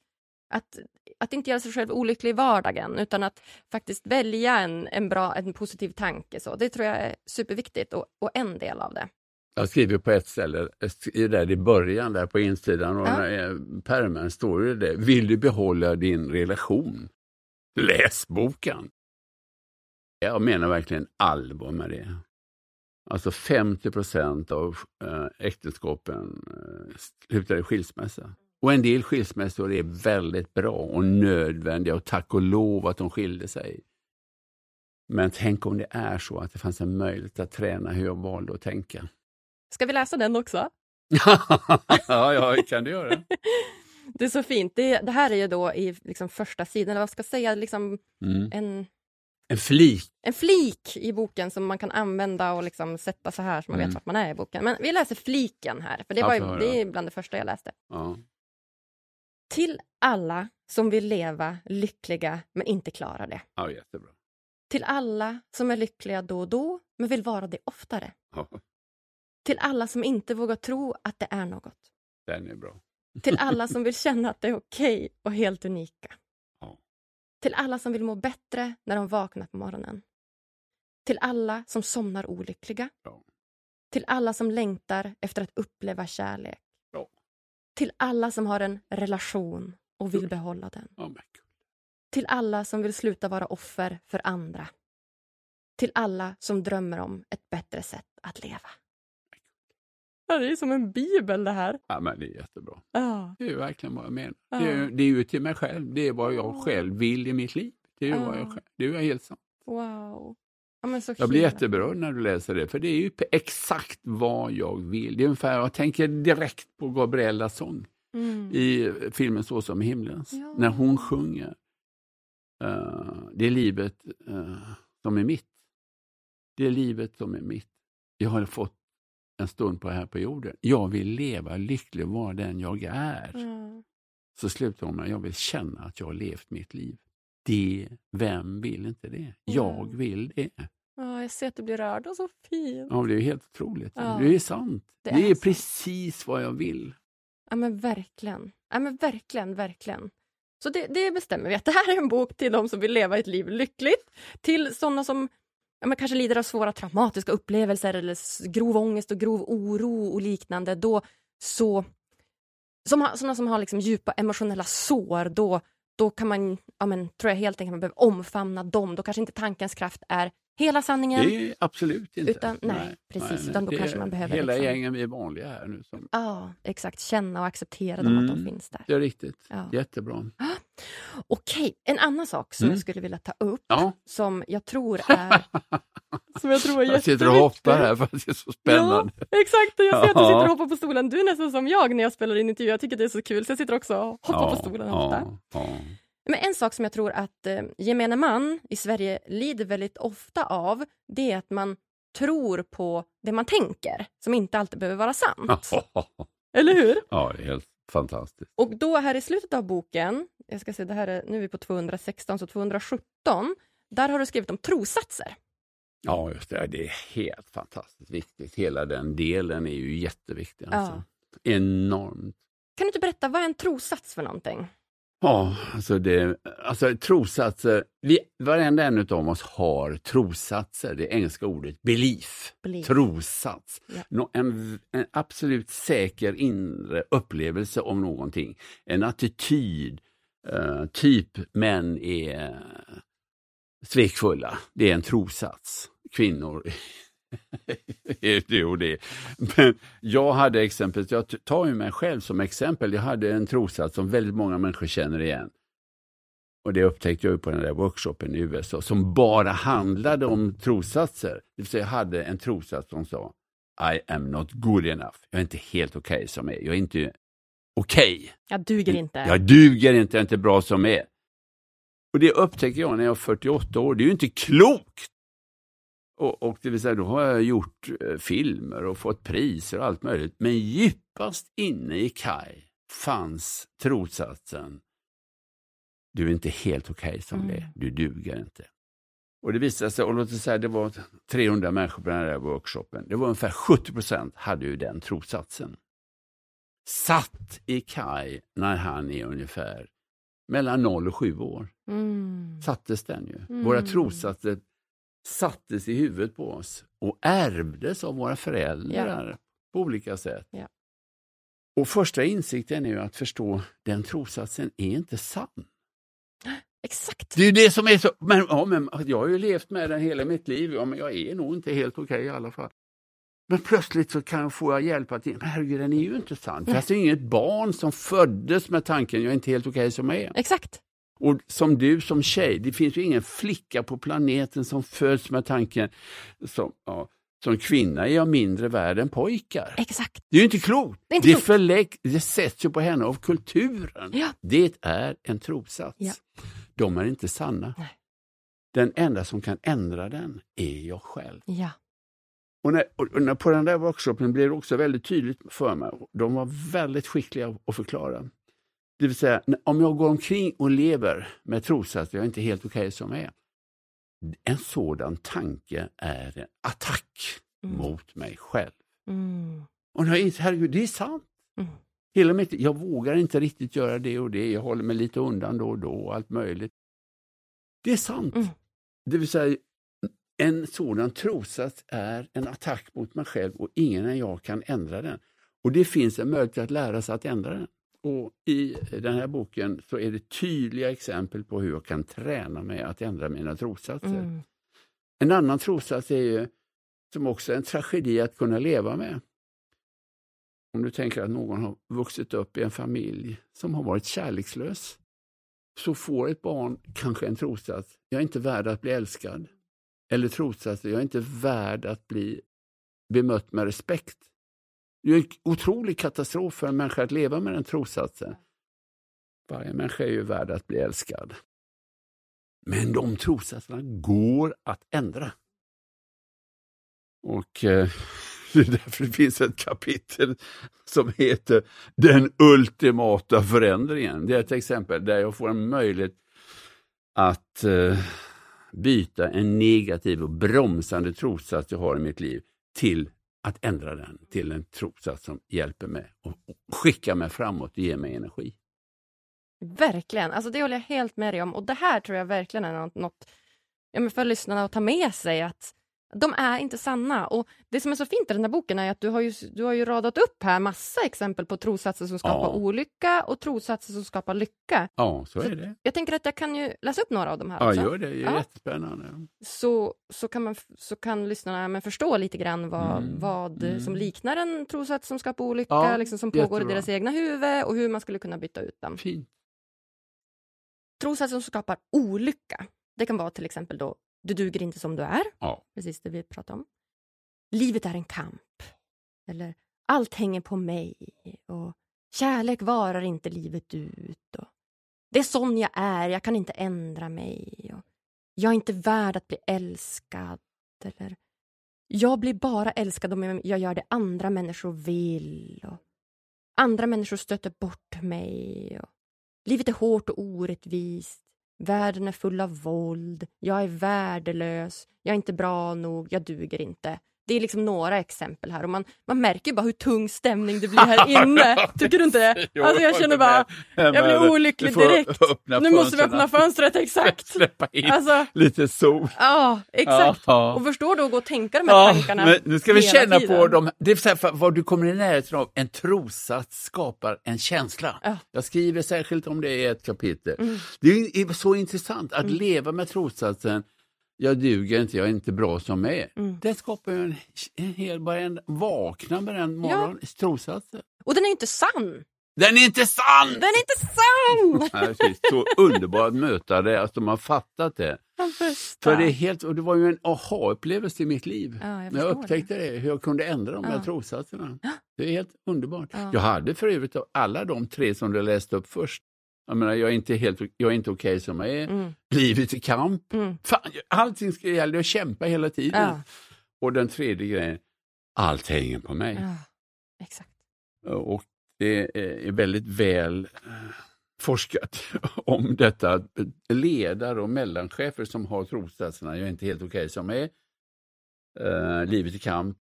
att, att inte göra sig själv olycklig i vardagen utan att faktiskt välja en, en bra, en positiv tanke. Så. Det tror jag är superviktigt och, och en del av det. Jag skriver på ett ställe, där i början, där på insidan av Ja. eh, pärmen, står det där. Vill du behålla din relation? Läs boken. Jag menar verkligen allvar med det. Alltså 50 procent av eh, äktenskapen eh, slutar i skilsmässa. Och en del skilsmässor är väldigt bra och nödvändiga och tack och lov att de skilde sig. Men tänk om det är så att det fanns en möjlighet att träna hur jag valde att tänka. Ska vi läsa den också? ja, ja, kan du göra. Det är så fint. Det, det här är ju då i liksom första sidan, eller vad ska jag säga, liksom Mm. en, En flik. en flik i boken som man kan använda och liksom sätta så här så man Mm. vet vart man är i boken. Men vi läser fliken här, för det, var ju, det är bland det första jag läste. Ja. Till alla som vill leva lyckliga men inte klarar det. ja, jättebra. Till alla som är lyckliga då och då men vill vara det oftare. Ja, Till alla som inte vågar tro att det är något. den är bra. Till alla som vill känna att det är okej och helt unika. Till alla som vill må bättre när de vaknar på morgonen. Till alla som somnar olyckliga. Ja. Till alla som längtar efter att uppleva kärlek. Ja. Till alla som har en relation och vill behålla den. Kul. Till alla som vill sluta vara offer för andra. Till alla som drömmer om ett bättre sätt att leva. Ja, det är som en bibel det här. ja, men det är jättebra. Ja. Det är ju verkligen vad jag menar. Ja. Det, är, det är ju till mig själv. Det är vad jag Ja. själv vill i mitt liv. Det är ju vad Ja. jag själv. Det är ju helt sant. Wow. Ja, men så Jag blir jätteberörd när du läser det, för det är ju exakt vad jag vill. Det är ungefär, jag tänker direkt på Gabriellas sång Mm. i filmen Så som himlens. Ja. När hon sjunger eh, Det är livet eh, som är mitt. Det är livet som är mitt. Jag har fått en stund på här på jorden. Jag vill leva lycklig och vara den jag är. Ja. Så slutar hon med jag vill känna att jag har levt mitt liv. Det, vem vill inte det? Jag Mm. vill det. Ja, jag ser att du blir rörd och så fint. Ja, det är helt otroligt. Ja. Det är sant. Det Det, är är, sant. precis vad jag vill. Ja, men verkligen. Ja, men verkligen, verkligen. Så det, det bestämmer vi att det här är en bok till de som vill leva ett liv lyckligt, till sådana som ja, men kanske lider av svåra traumatiska upplevelser eller grov ångest och grov oro och liknande. Då så, som har, sådana som har liksom djupa emotionella sår, då, då kan man, ja, men, tror jag helt enkelt man behöver omfamna dem. Då kanske inte tankens kraft är hela sanningen. Det är absolut inte. Utan- nej, precis, utan då Det kanske man behöver Hela liksom- gängen vi är vanliga här nu. Som, Ja, exakt. Känna och acceptera dem att de Mm. finns där. det är riktigt. Ja. Jättebra. Okej, en annan sak som Mm. jag skulle vilja ta upp Ja, som jag tror är, som jag tror är jag sitter och hoppar här för att det är så spännande. Ja, exakt, jag ser att du Ja. sitter och hoppar på stolen. Du är nästan som jag när jag spelar in intervjuer. Jag tycker det är så kul så jag sitter också och hoppar på stolen ofta. ja, ja. Men en sak som jag tror att eh, gemene man i Sverige lider väldigt ofta av, det är att man tror på det man tänker, som inte alltid behöver vara sant. Eller hur? Ja, det är helt fantastiskt. Och då här i slutet av boken, jag ska se, det här är, nu är vi på 216, så 217, där har du skrivit om trossatser. Ja, just det. Det är helt fantastiskt viktigt. Hela den delen är ju jätteviktig. Alltså. Enormt. Kan du inte berätta, vad är en trossats för någonting? Ja, alltså, det, alltså trossatser. Vi, varenda en av oss har trossatser. Det engelska ordet belief. Belief. Trossats. Ja. Nå, en, en absolut säker inre upplevelse om någonting. En attityd. eh, typ män är svekfulla. Det är en trossats. Kvinnor är det. Men jag hade exempel, jag tar ju mig själv som exempel. Jag hade en trossats som väldigt många människor känner igen. Och det upptäckte jag ju på den där workshopen i USA som bara handlade om trossatser. Det vill säga jag hade en trossats som sa I am not good enough. Jag är inte helt okej okay som är. Jag är inte okej. Jag duger inte. Jag duger inte, jag är inte bra som är. Och det upptäcker jag när jag är 48 år. Det är ju inte klokt! Och, och det vill säga, då har jag gjort eh, filmer och fått priser och allt möjligt. Men djupast inne i Kai fanns trossatsen du är inte helt okej okay som Mm. det. Du duger inte. Och det visade sig, och låt oss säga det var 300 människor på den här workshopen. Det var ungefär 70 procent hade ju den trossatsen. Satt i Kai när han är ungefär mellan 0 och 7 år. Mm. Sattes den ju. Mm. Våra trossatser sattes i huvudet på oss och ärvdes av våra föräldrar på olika sätt. Ja. Och första insikten är ju att förstå den trossatsen är inte sann. Exakt. Det är ju det som är så, men, ja, men jag har ju levt med den hela mitt liv, ja, men jag är nog inte helt okej i alla fall. Men plötsligt så kan jag få hjälp att, men herregud den är ju inte sann. Det ju inget barn som föddes med tanken, jag är inte helt okej som jag är. Exakt. Och som du som tjej, det finns ju ingen flicka på planeten som föds med tanken som, ja, som kvinna är jag mindre värd än pojkar. Exakt. Det är ju inte klokt. Det inte det, klokt. förlägg, det sätts ju på henne av kulturen. Ja. Det är en trossats. Ja. De är inte sanna. Nej. Den enda som kan ändra den är jag själv. Ja. Och, när, och när, på den där workshopen blev det också väldigt tydligt för mig. De var väldigt skickliga att förklara. Det vill säga, om jag går omkring och lever med trossats, jag är inte helt okej som jag är. En sådan tanke är en attack Mm. mot mig själv. Mm. Och jag inser, herregud, det är sant. Mm. Hela mitt, jag vågar inte riktigt göra det och det, jag håller mig lite undan då och då och allt möjligt. Det är sant. Mm. Det vill säga, en sådan trossats är en attack mot mig själv och ingen än jag kan ändra den. Och det finns en möjlighet att lära sig att ändra den. Och I den här boken så är det tydliga exempel på hur jag kan träna mig att ändra mina trossatser. Mm. En annan trossats är ju, som också är en tragedi att kunna leva med. Om du tänker att någon har vuxit upp i en familj som har varit kärlekslös, så får ett barn kanske en trossats, jag är inte värd att bli älskad. Eller trossats, jag är inte värd att bli bemött med respekt. Det är en otrolig katastrof för en människa att leva med den trossatsen. Varje människa är ju värd att bli älskad. Men de trossatserna går att ändra. Och eh, det är därför det finns ett kapitel som heter Den ultimata förändringen. Det är ett exempel där jag får en möjlighet att eh, byta en negativ och bromsande trossats jag har i mitt liv till att ändra den till en trossats som hjälper mig och och skickar mig framåt och ger mig energi. Verkligen, alltså det håller jag helt med dig om. Och det här tror jag verkligen är något, något ja, men för lyssnarna att ta med sig. att de är inte sanna. Och Det som är så fint i den här boken är att du har ju, du har ju radat upp här massa exempel på trossatser som skapar Ja. olycka och trossatser som skapar lycka. Ja, så är det. Jag tänker att jag kan ju läsa upp några av de här Ja, också. gör det. Det är Ja. jättespännande. Så, så, kan man, så kan lyssnarna men förstå lite grann vad, Mm. vad Mm. som liknar en trossats som skapar olycka, Ja, liksom, som pågår i deras egna huvud och hur man skulle kunna byta ut dem. Fint. Trossatser som skapar olycka, det kan vara till exempel då du duger inte som du är, Ja. precis det vi pratade om. Livet är en kamp. Eller allt hänger på mig. Och kärlek varar inte livet ut. Och det är sån jag är, jag kan inte ändra mig. Och jag är inte värd att bli älskad. Eller jag blir bara älskad om jag- gör det andra människor vill. Och Andra människor stöter bort mig. Och livet är hårt och orättvist. Världen är full av våld. Jag är värdelös. Jag är inte bra nog. Jag duger inte. Det är liksom några exempel här och man, man märker bara hur tung stämning det blir här inne. Tycker du inte det? Jo, Alltså jag känner bara, jag blir olycklig direkt. Nu måste vi öppna fönstret, exakt. Släppa in Alltså, lite sol. ja, exakt. Ja. Och förstår du att gå och tänka de här Ja, tankarna men nu ska vi känna tiden. på dem. Det är så här, vad du kommer i närheten av, en trossats skapar en känsla. Ja. Jag skriver särskilt om det i ett kapitel. Mm. Det är så intressant att leva med trossatsen, jag duger inte, jag är inte bra som jag är. Mm. Det skapar ju en, en hel, bara en vakna med den morgon, trossatsen. Och den är inte sann. Den är inte sann! Den är inte sann! Så underbart att möta det, att de har fattat det. För det, är helt, och det var ju en aha-upplevelse i mitt liv. Ja, jag när jag upptäckte det. hur jag kunde ändra de här Ja. trossatserna. Det är helt underbart. Ja. Jag hade för övrigt av alla de tre som du läste upp först. Jag menar, jag är inte, helt, jag är inte okej som jag är. Mm. Livet i kamp. Mm. Fan, allting ska gälla att kämpa hela tiden. Ja. Och den tredje grejen, allt hänger på mig. ja, exakt. Och det är väldigt väl eh, forskat om detta. Ledare och mellanchefer som har trossatserna, jag är inte helt okej som jag är, eh, livet i kamp,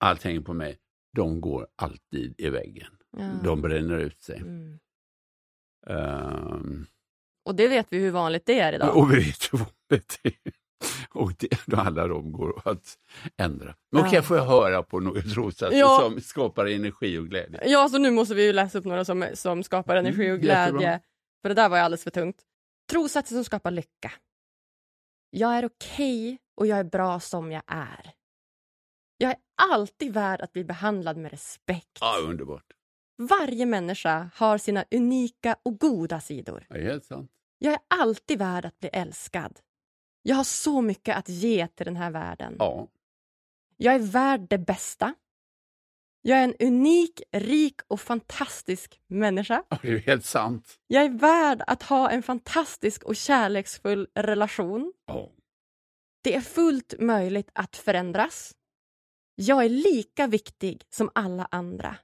allt hänger på mig. De går alltid i väggen. Ja. De bränner ut sig. Mm. Ehm, Och det vet vi hur vanligt det är idag. och vi vet hur vanligt det är. Och det, alla de går att ändra. Men okej, Ja. får jag höra på några trossatser Ja. som skapar energi och glädje? Ja, så nu måste vi ju läsa upp några som, som skapar energi och Mm, jättebra. glädje. För det där var ju alldeles för tungt. Trossatser som skapar lycka. Jag är okej och jag är bra som jag är. Jag är alltid värd att bli behandlad med respekt. Ja, underbart. Varje människa har sina unika och goda sidor. Det är helt sant. Jag är alltid värd att bli älskad. Jag har så mycket att ge till den här världen. Ja. Jag är värd det bästa. Jag är en unik, rik och fantastisk människa. Ja, Det är helt sant. Jag är värd att ha en fantastisk och kärleksfull relation. Ja. Det är fullt möjligt att förändras. Jag är lika viktig som alla andra.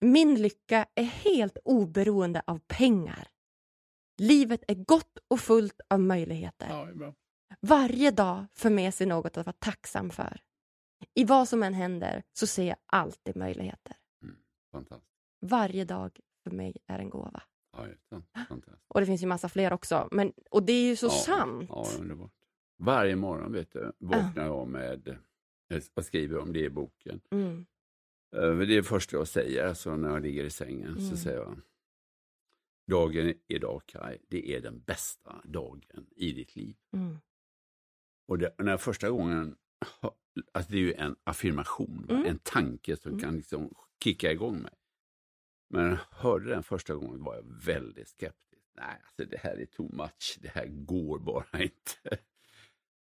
Min lycka är helt oberoende av pengar. Livet är gott och fullt av möjligheter. Ja. Varje dag för med sig något att vara tacksam för. I vad som än händer så ser jag alltid möjligheter. Fantastiskt. Varje dag för mig är en gåva. Ja. Och det finns ju massa fler också. Men, och det är ju så ja, sant. Ja, underbart. Varje morgon vet du, vaknar jag med, jag skriver om det i boken. Mm. Eh, Det är det första jag säger alltså, när jag ligger i sängen. Mm. Så säger jag, dagen idag Kaj, det är den bästa dagen i ditt liv. Mm. Och det, när första gången, alltså det är ju en affirmation? Mm. en tanke som Mm. kan liksom kicka igång mig. Men när jag hörde den första gången var jag väldigt skeptisk. Nej, alltså det här är too much, det här går bara inte.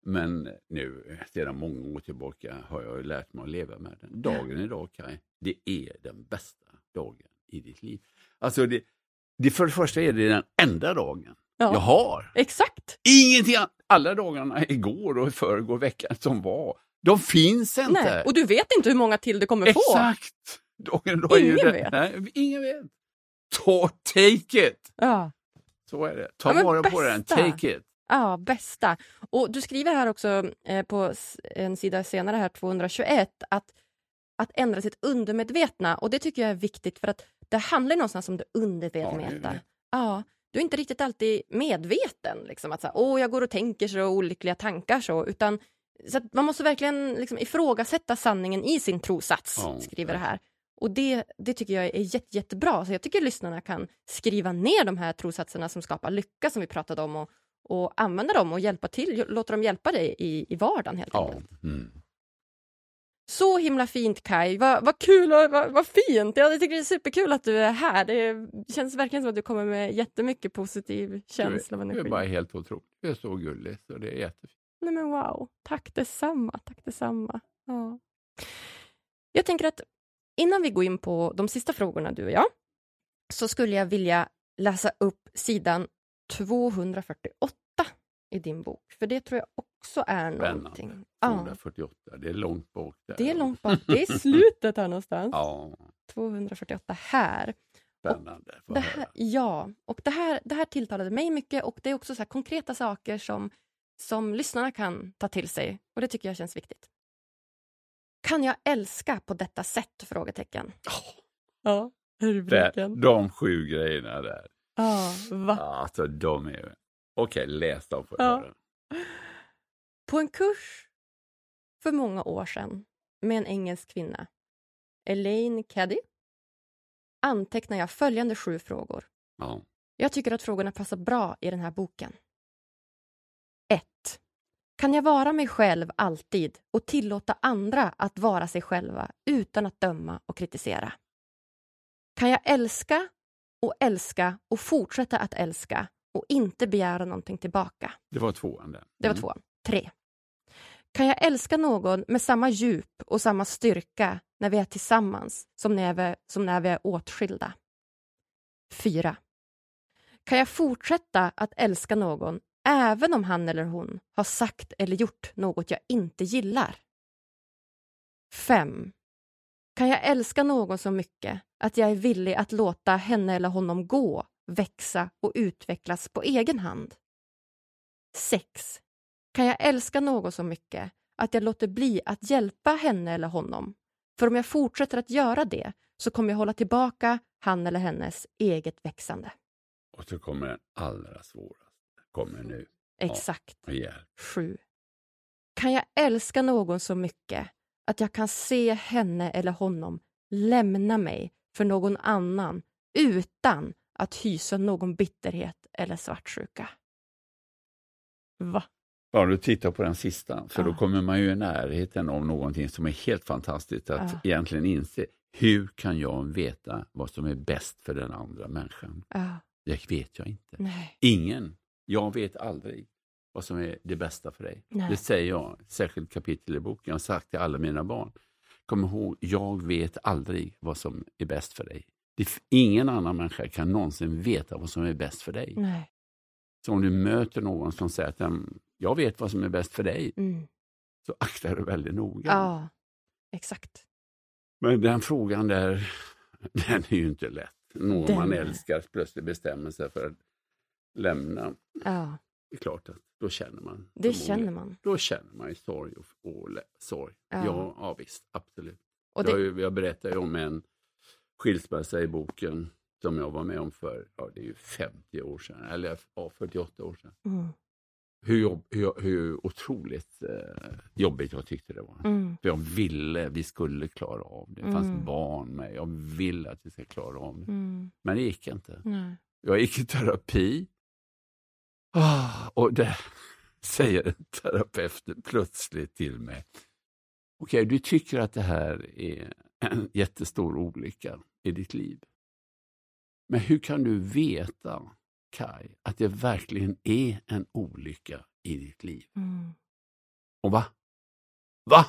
Men nu, sedan många år tillbaka, har jag lärt mig att leva med den. Dagen idag, Kaj, det är den bästa dagen i ditt liv. Alltså, det, det, för det första är det den enda dagen Ja. jag har. Exakt. Ingenting annat. Alla dagarna igår och förrgår veckan som var, de finns inte. Nej. Och du vet inte hur många till du kommer få. Exakt! Dagen idag är ju Ingen vet. Nej, ingen vet. Ta, take it! Ja. Så är det. Ta Ja, vara på den, bästa. take it. Ja, bästa. Och du skriver här också eh, på en sida senare, här 221, att, att ändra sitt undermedvetna. Och det tycker jag är viktigt för att det handlar någonstans om det undermedvetna. Ja, du är inte riktigt alltid medveten, liksom, att så här, jag går och tänker så olyckliga tankar så, utan så man måste verkligen liksom, ifrågasätta sanningen i sin trosats, Ja, skriver det här. Och det, det tycker jag är jätte, jättebra. Så jag tycker lyssnarna kan skriva ner de här trossatserna som skapar lycka som vi pratade om och, och använda dem och hjälpa till, låta dem hjälpa dig i, i vardagen helt Ja. enkelt. Mm. Så himla fint Kai, vad, vad kul och vad, vad fint. Jag tycker det är superkul att du är här. Det känns verkligen som att du kommer med jättemycket positiv känsla och Du är energi. bara helt otrolig. Du är så gullig, så det är jättefint. Nej men wow, tack detsamma, tack detsamma. Ja. Jag tänker att innan vi går in på de sista frågorna du och jag, så skulle jag vilja läsa upp sidan 248 i din bok, för det tror jag också är någonting. Spännande. Ja, 248, det är långt bak där. det är långt bak, det är slutet här någonstans. Ja, 248 här. Spännande. Det här, ja, och det här, det här tilltalade mig mycket och det är också så här konkreta saker som, som lyssnarna kan ta till sig och det tycker jag känns viktigt. Kan jag älska på detta sätt? Frågetecken. Ja, Det, de sju grejerna där. Ja, va? Alltså de är... Okej, läs dem får jag Ja. På en kurs för många år sedan med en engelsk kvinna, Elaine Caddy, antecknar jag följande sju frågor. Ja. Jag tycker att frågorna passar bra i den här boken. 1. Kan jag vara mig själv alltid och tillåta andra att vara sig själva utan att döma och kritisera? Kan jag älska och älska och fortsätta att älska och inte begära någonting tillbaka? Det var tvåan där. Det var Mm. två. Tre. Kan jag älska någon med samma djup och samma styrka när vi är tillsammans som när vi, som när vi är åtskilda? Fyra. Kan jag fortsätta att älska någon även om han eller hon har sagt eller gjort något jag inte gillar? Fem. Kan jag älska någon så mycket att jag är villig att låta henne eller honom gå, växa och utvecklas på egen hand? 6. Kan jag älska någon så mycket att jag låter bli att hjälpa henne eller honom? För om jag fortsätter att göra det så kommer jag hålla tillbaka han eller hennes eget växande. Och så kommer den allra svåraste. Kommer nu. Exakt. Igen. 7. Kan jag älska någon så mycket att jag kan se henne eller honom lämna mig för någon annan utan att hysa någon bitterhet eller svartsjuka? Va? Ja, du tittar på den sista, för då Ja. kommer man ju i närheten av någonting som är helt fantastiskt att Ja. egentligen inse. Hur kan jag veta vad som är bäst för den andra människan? Ja, Det vet jag inte. nej. Ingen. Jag vet aldrig vad som är det bästa för dig. Nej. Det säger jag, särskilt kapitel i boken. Jag har sagt till alla mina barn. Kom ihåg, jag vet aldrig vad som är bäst för dig. Ingen annan människa kan någonsin veta vad som är bäst för dig. nej. Så om du möter någon som säger att "Mm, jag vet vad som är bäst för dig, Mm. så akta dig väldigt noga. Ja, exakt. Men den frågan där, den är ju inte lätt. Någon Den man älskar plötsligt bestämmer sig för att lämna. Ja, Det är klart att då känner man. det känner man. Då känner man ju sorg och, och sorg. Ja. Ja, ja, visst, absolut. Och Jag, det, ju- jag berättar ju om en skilsmässa i boken som jag var med om för, ja det är ju 50 år sedan, eller ja, 48 år sedan. mm, Hur, jobb, hur, hur otroligt eh, jobbigt jag tyckte det var. mm, För jag ville, vi skulle klara av det. Det fanns Mm. barn med, jag ville att vi ska klara av det. mm, Men det gick inte. nej. Jag gick i terapi. Ah, och det säger terapeuten plötsligt till mig. Okej, du tycker att det här är en jättestor olycka i ditt liv. Men hur kan du veta, Kai, att det verkligen är en olycka i ditt liv? Mm. Och va? Va?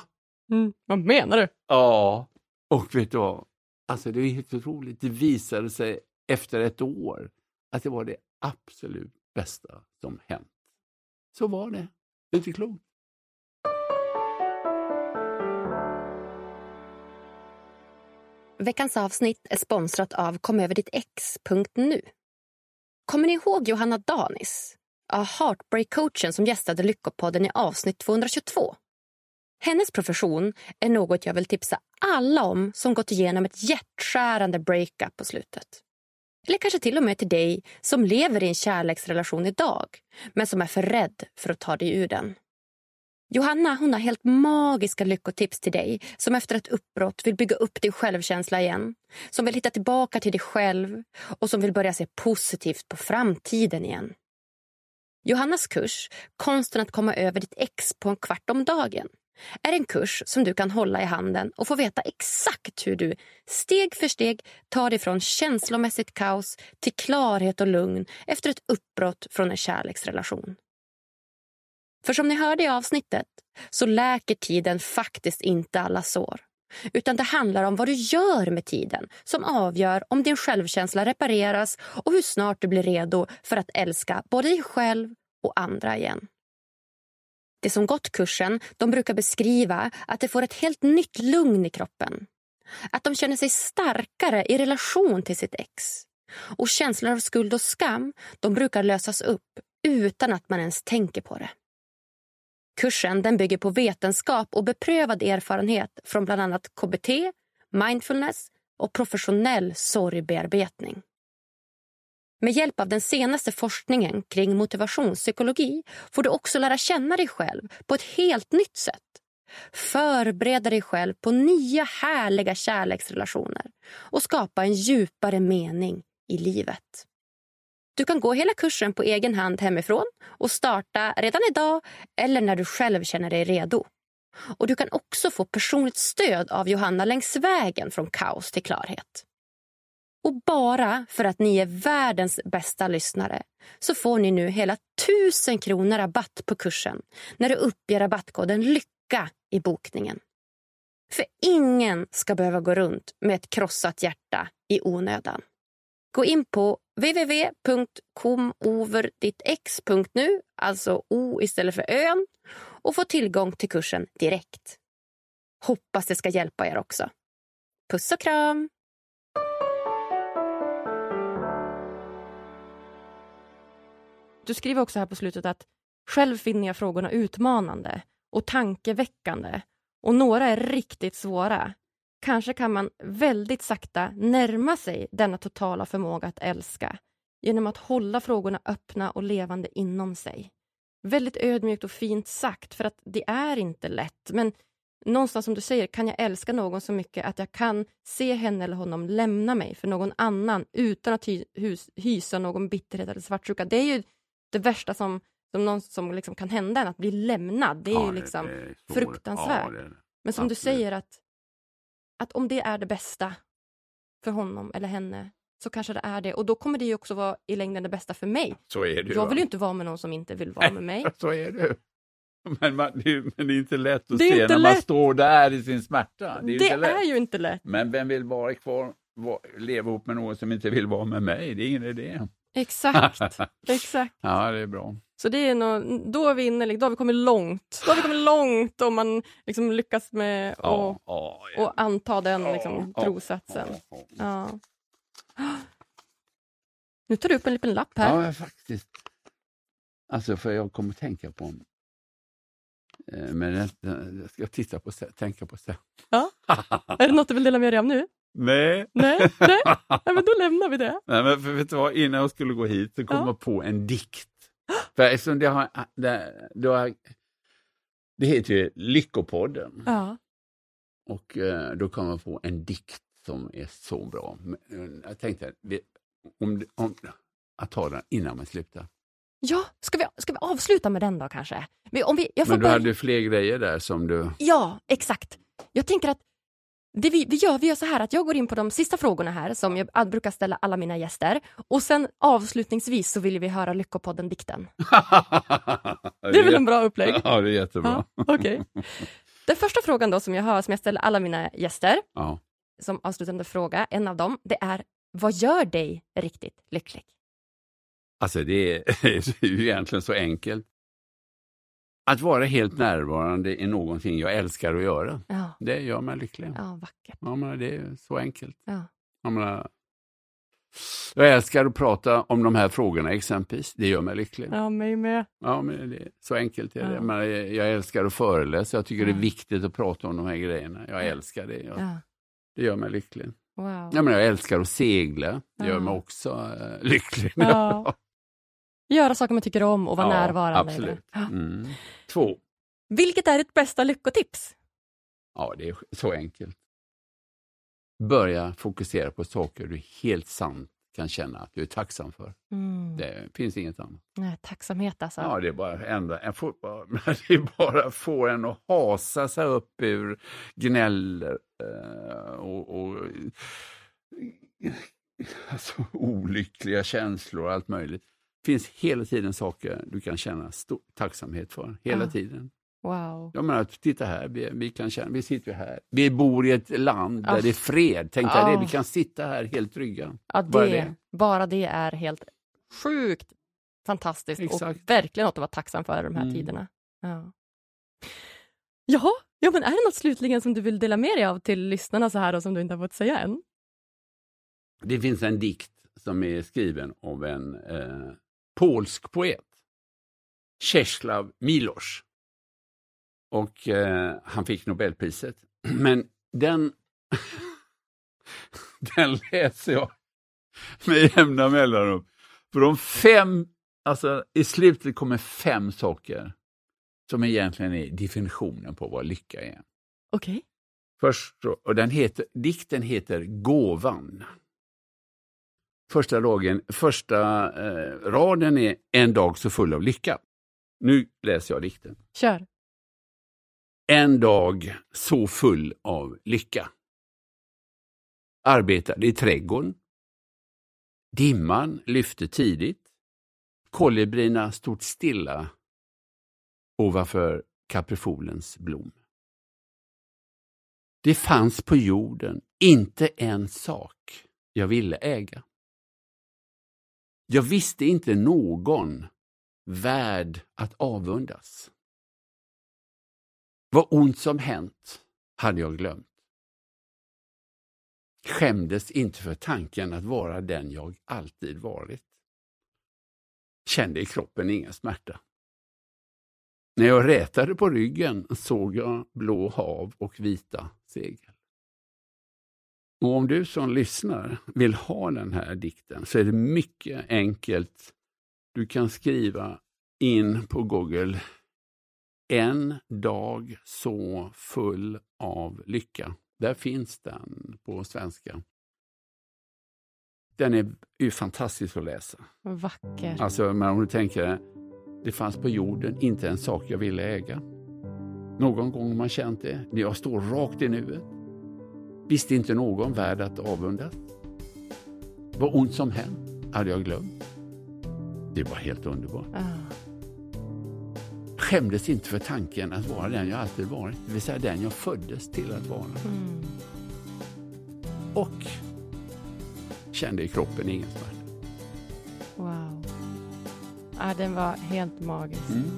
Mm. Vad menar du? Ja. Och vet du vad? Alltså det är helt otroligt. Det visade sig efter ett år att det var det absolut bästa som hänt. Så var det. Det är inte klokt. Veckans avsnitt är sponsrat av komöverdittx.nu. Kommer ni ihåg Johanna Danis? Ja, Heartbreak-coachen som gästade Lyckopodden i avsnitt 222. Hennes profession är något jag vill tipsa alla om som gått igenom ett hjärtskärande breakup på slutet. Eller kanske till och med till dig som lever i en kärleksrelation idag men som är för rädd för att ta dig ur den. Johanna hon har helt magiska lyckotips till dig som efter ett uppbrott vill bygga upp din självkänsla igen. Som vill hitta tillbaka till dig själv och som vill börja se positivt på framtiden igen. Johannas kurs, Konsten att komma över ditt ex på en kvart om dagen är en kurs som du kan hålla i handen och få veta exakt hur du steg för steg tar dig från känslomässigt kaos till klarhet och lugn efter ett uppbrott från en kärleksrelation. För som ni hörde i avsnittet så läker tiden faktiskt inte alla sår. Utan det handlar om vad du gör med tiden som avgör om din självkänsla repareras och hur snart du blir redo för att älska både dig själv och andra igen. Det som gått kursen de brukar beskriva att det får ett helt nytt lugn i kroppen. att de känner sig starkare i relation till sitt ex. Och känslor av skuld och skam de brukar lösas upp utan att man ens tänker på det. Kursen den bygger på vetenskap och beprövad erfarenhet från bland annat KBT, mindfulness och professionell sorgbearbetning. Med hjälp av den senaste forskningen kring motivationspsykologi får du också lära känna dig själv på ett helt nytt sätt. Förbereda dig själv på nya härliga kärleksrelationer och skapa en djupare mening i livet. Du kan gå hela kursen på egen hand hemifrån och starta redan idag eller när du själv känner dig redo. Och Du kan också få personligt stöd av Johanna längs vägen från kaos till klarhet. Och bara för att ni är världens bästa lyssnare så får ni nu hela tusen kronor rabatt på kursen när du uppger rabattkoden LYCKA i bokningen. För ingen ska behöva gå runt med ett krossat hjärta i onödan. Gå in på www.comoverdittex.nu, alltså O istället för ön, och få tillgång till kursen direkt. Hoppas det ska hjälpa er också. Puss och kram! Du skriver också här på slutet att själv finner jag frågorna utmanande och tankeväckande och några är riktigt svåra. Kanske kan man väldigt sakta närma sig denna totala förmåga att älska genom att hålla frågorna öppna och levande inom sig. Väldigt ödmjukt och fint sagt, för att det är inte lätt. Men någonstans som du säger, kan jag älska någon så mycket att jag kan se henne eller honom lämna mig för någon annan utan att hy hysa någon bitterhet eller svartsjuka. Det är ju det värsta som, som, någon som liksom kan hända att bli lämnad. Det är ja, ju liksom det är fruktansvärt. Ja, Men som Absolut. du säger, att, att om det är det bästa för honom eller henne så kanske det är det. Och då kommer det ju också vara i längden det bästa för mig. Så är det Jag vill ju inte vara med någon som inte vill vara med mig. så är det. Men, man, det, är, men det är inte lätt att se när lätt. man står där i sin smärta. Det är, det är ju inte lätt. Men vem vill vara kvar, var, leva ihop med någon som inte vill vara med mig? Det är ingen idé. Exakt. Exakt. Ja, det är bra. Så det är nog, då är vi inne, då har vi kommit långt. Då har vi kommit långt om man liksom lyckas med att ja, ja. och anta den liksom, trosatsen. Ja. Nu tar du upp en liten lapp här. Ja, faktiskt. Alltså, för jag kommer tänka på eh, men jag ska titta på tänka på sen. Ja. Är det något du vill dela med dig av nu? Nej. Nej, nej. nej men då lämnar vi det. Nej, men för vet du vad, innan jag skulle gå hit så kom ja. jag på en dikt. För eftersom det har, det, det, har, det heter ju Lyckopodden. Ja. Och eh, då kom jag på en dikt som är så bra. Eh, jag tänkte om, om, att ta den innan man slutar. Ja, ska vi, ska vi avsluta med den då kanske? Om vi, jag får Men du bara... hade fler grejer där som du... Ja, exakt. Jag tänker att det vi, vi, gör, vi gör så här att jag går in på de sista frågorna här som jag brukar ställa alla mina gäster och sen avslutningsvis så vill vi höra Lyckopodden-dikten. det är väl en bra upplägg? Ja, det är jättebra. Ja, okay. Den första frågan då som jag har, som jag ställer alla mina gäster, ja. som avslutande fråga, en av dem, det är vad gör dig riktigt lycklig? Alltså det är ju egentligen så enkelt. Att vara helt närvarande är någonting jag älskar att göra. Ja. Det gör mig lycklig. Ja, vackert. Ja, men det är så enkelt. Ja. Jag, menar, jag älskar att prata om de här frågorna exempelvis. Det gör mig lycklig. Ja, mig med. Ja, men det, så enkelt är det. Ja. Men jag älskar att föreläsa. Jag tycker ja. det är viktigt att prata om de här grejerna. Jag älskar det. Jag, Det gör mig lycklig. Wow. Ja, men jag älskar att segla. Det gör mig också uh, lycklig. Göra saker man tycker om och vara ja, närvarande. Absolut. Mm. Två. Vilket är ditt bästa lyckotips? Ja, det är så enkelt. Börja fokusera på saker du helt sant kan känna att du är tacksam för. Mm. Det finns inget annat. Nej, tacksamhet alltså. Ja, det är bara ändra, en får, det är bara få en att hasa sig upp ur gnäll eh, och, och alltså, olyckliga känslor och allt möjligt finns hela tiden saker du kan känna stor tacksamhet för. Hela ah. tiden. Wow. Jag menar, titta här, vi, vi, kan känna, vi sitter här. Vi bor i ett land där ah. det är fred. Tänk ah. dig det, vi kan sitta här helt trygga. Ja, det, bara, det. bara det är helt sjukt fantastiskt Exakt. och verkligen något att vara tacksam för de här mm. tiderna. Ja. Jaha, ja, men är det något slutligen som du vill dela med dig av till lyssnarna så här och som du inte har fått säga än? Det finns en dikt som är skriven av en eh, polsk poet, Czeslaw Milosz. Och eh, han fick Nobelpriset. Men den, den läser jag med jämna mellanrum. För de fem, alltså i slutet kommer fem saker som egentligen är definitionen på vad lycka är. Okej. Okay. Först, och den heter, dikten heter Gåvan. Första, dagen, första eh, raden är En dag så full av lycka. Nu läser jag dikten. Kör. En dag så full av lycka. Arbetade i trädgården. Dimman lyfte tidigt. Kolibrierna stod stilla ovanför kaprifolens blom. Det fanns på jorden inte en sak jag ville äga. Jag visste inte någon värd att avundas. Vad ont som hänt hade jag glömt. Skämdes inte för tanken att vara den jag alltid varit. Kände i kroppen ingen smärta. När jag rätade på ryggen såg jag blå hav och vita segel. Och om du som lyssnar vill ha den här dikten så är det mycket enkelt. Du kan skriva in på Google En dag så full av lycka. Där finns den på svenska. Den är ju fantastisk att läsa. Vacker. Alltså, men om du tänker, det fanns på jorden inte en sak jag ville äga. Någon gång har man känt det, när jag står rakt i nuet. Visste inte någon värd att avundas. Vad ont som hänt hade jag glömt. Det var helt underbart. Ah. Skämdes inte för tanken att vara den jag alltid varit, det vill säga den jag föddes till att vara. Mm. Och kände i kroppen ingen smärta. Wow. Ja, den var helt magisk. Mm.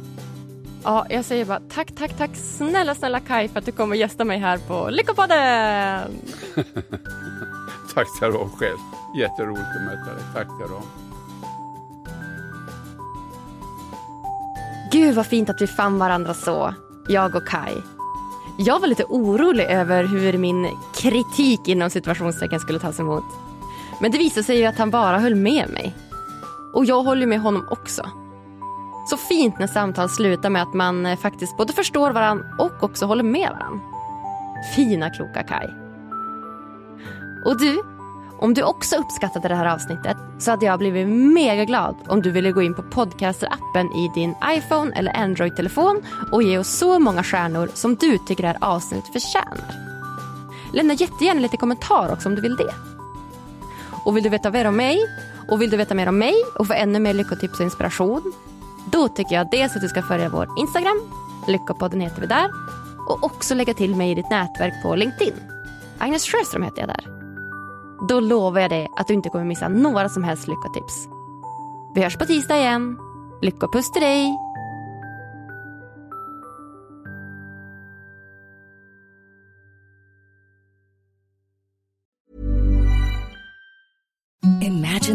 Ja, jag säger bara tack, tack, tack snälla, snälla Kai för att du kommer gästa mig här på Lyckopodden! tack ska du ha själv. Jätteroligt att möta dig. Tack ska du ha. Gud vad fint att vi fann varandra så, jag och Kai. Jag var lite orolig över hur min kritik inom situationstecken skulle tas emot. Men det visade sig ju att han bara höll med mig. Och jag håller med honom också. Så fint när samtal slutar med att man eh, faktiskt både förstår varandra och också håller med varandra. Fina kloka Kai. Och du, om du också uppskattade det här avsnittet så hade jag blivit mega glad om du ville gå in på podcaster-appen i din iPhone eller Android-telefon och ge oss så många stjärnor som du tycker det här avsnittet förtjänar. Lämna jättegärna lite kommentar också om du vill det. Och vill du veta mer om mig och vill du veta mer om mig och få ännu mer lyckotips och inspiration då tycker jag dels att du ska följa vår Instagram, Lyckopodden heter vi där, och också lägga till mig i ditt nätverk på LinkedIn. Agnes Sjöström heter jag där. Då lovar jag dig att du inte kommer missa några som helst lyckotips. Vi hörs på tisdag igen. Lyckopuss till dig!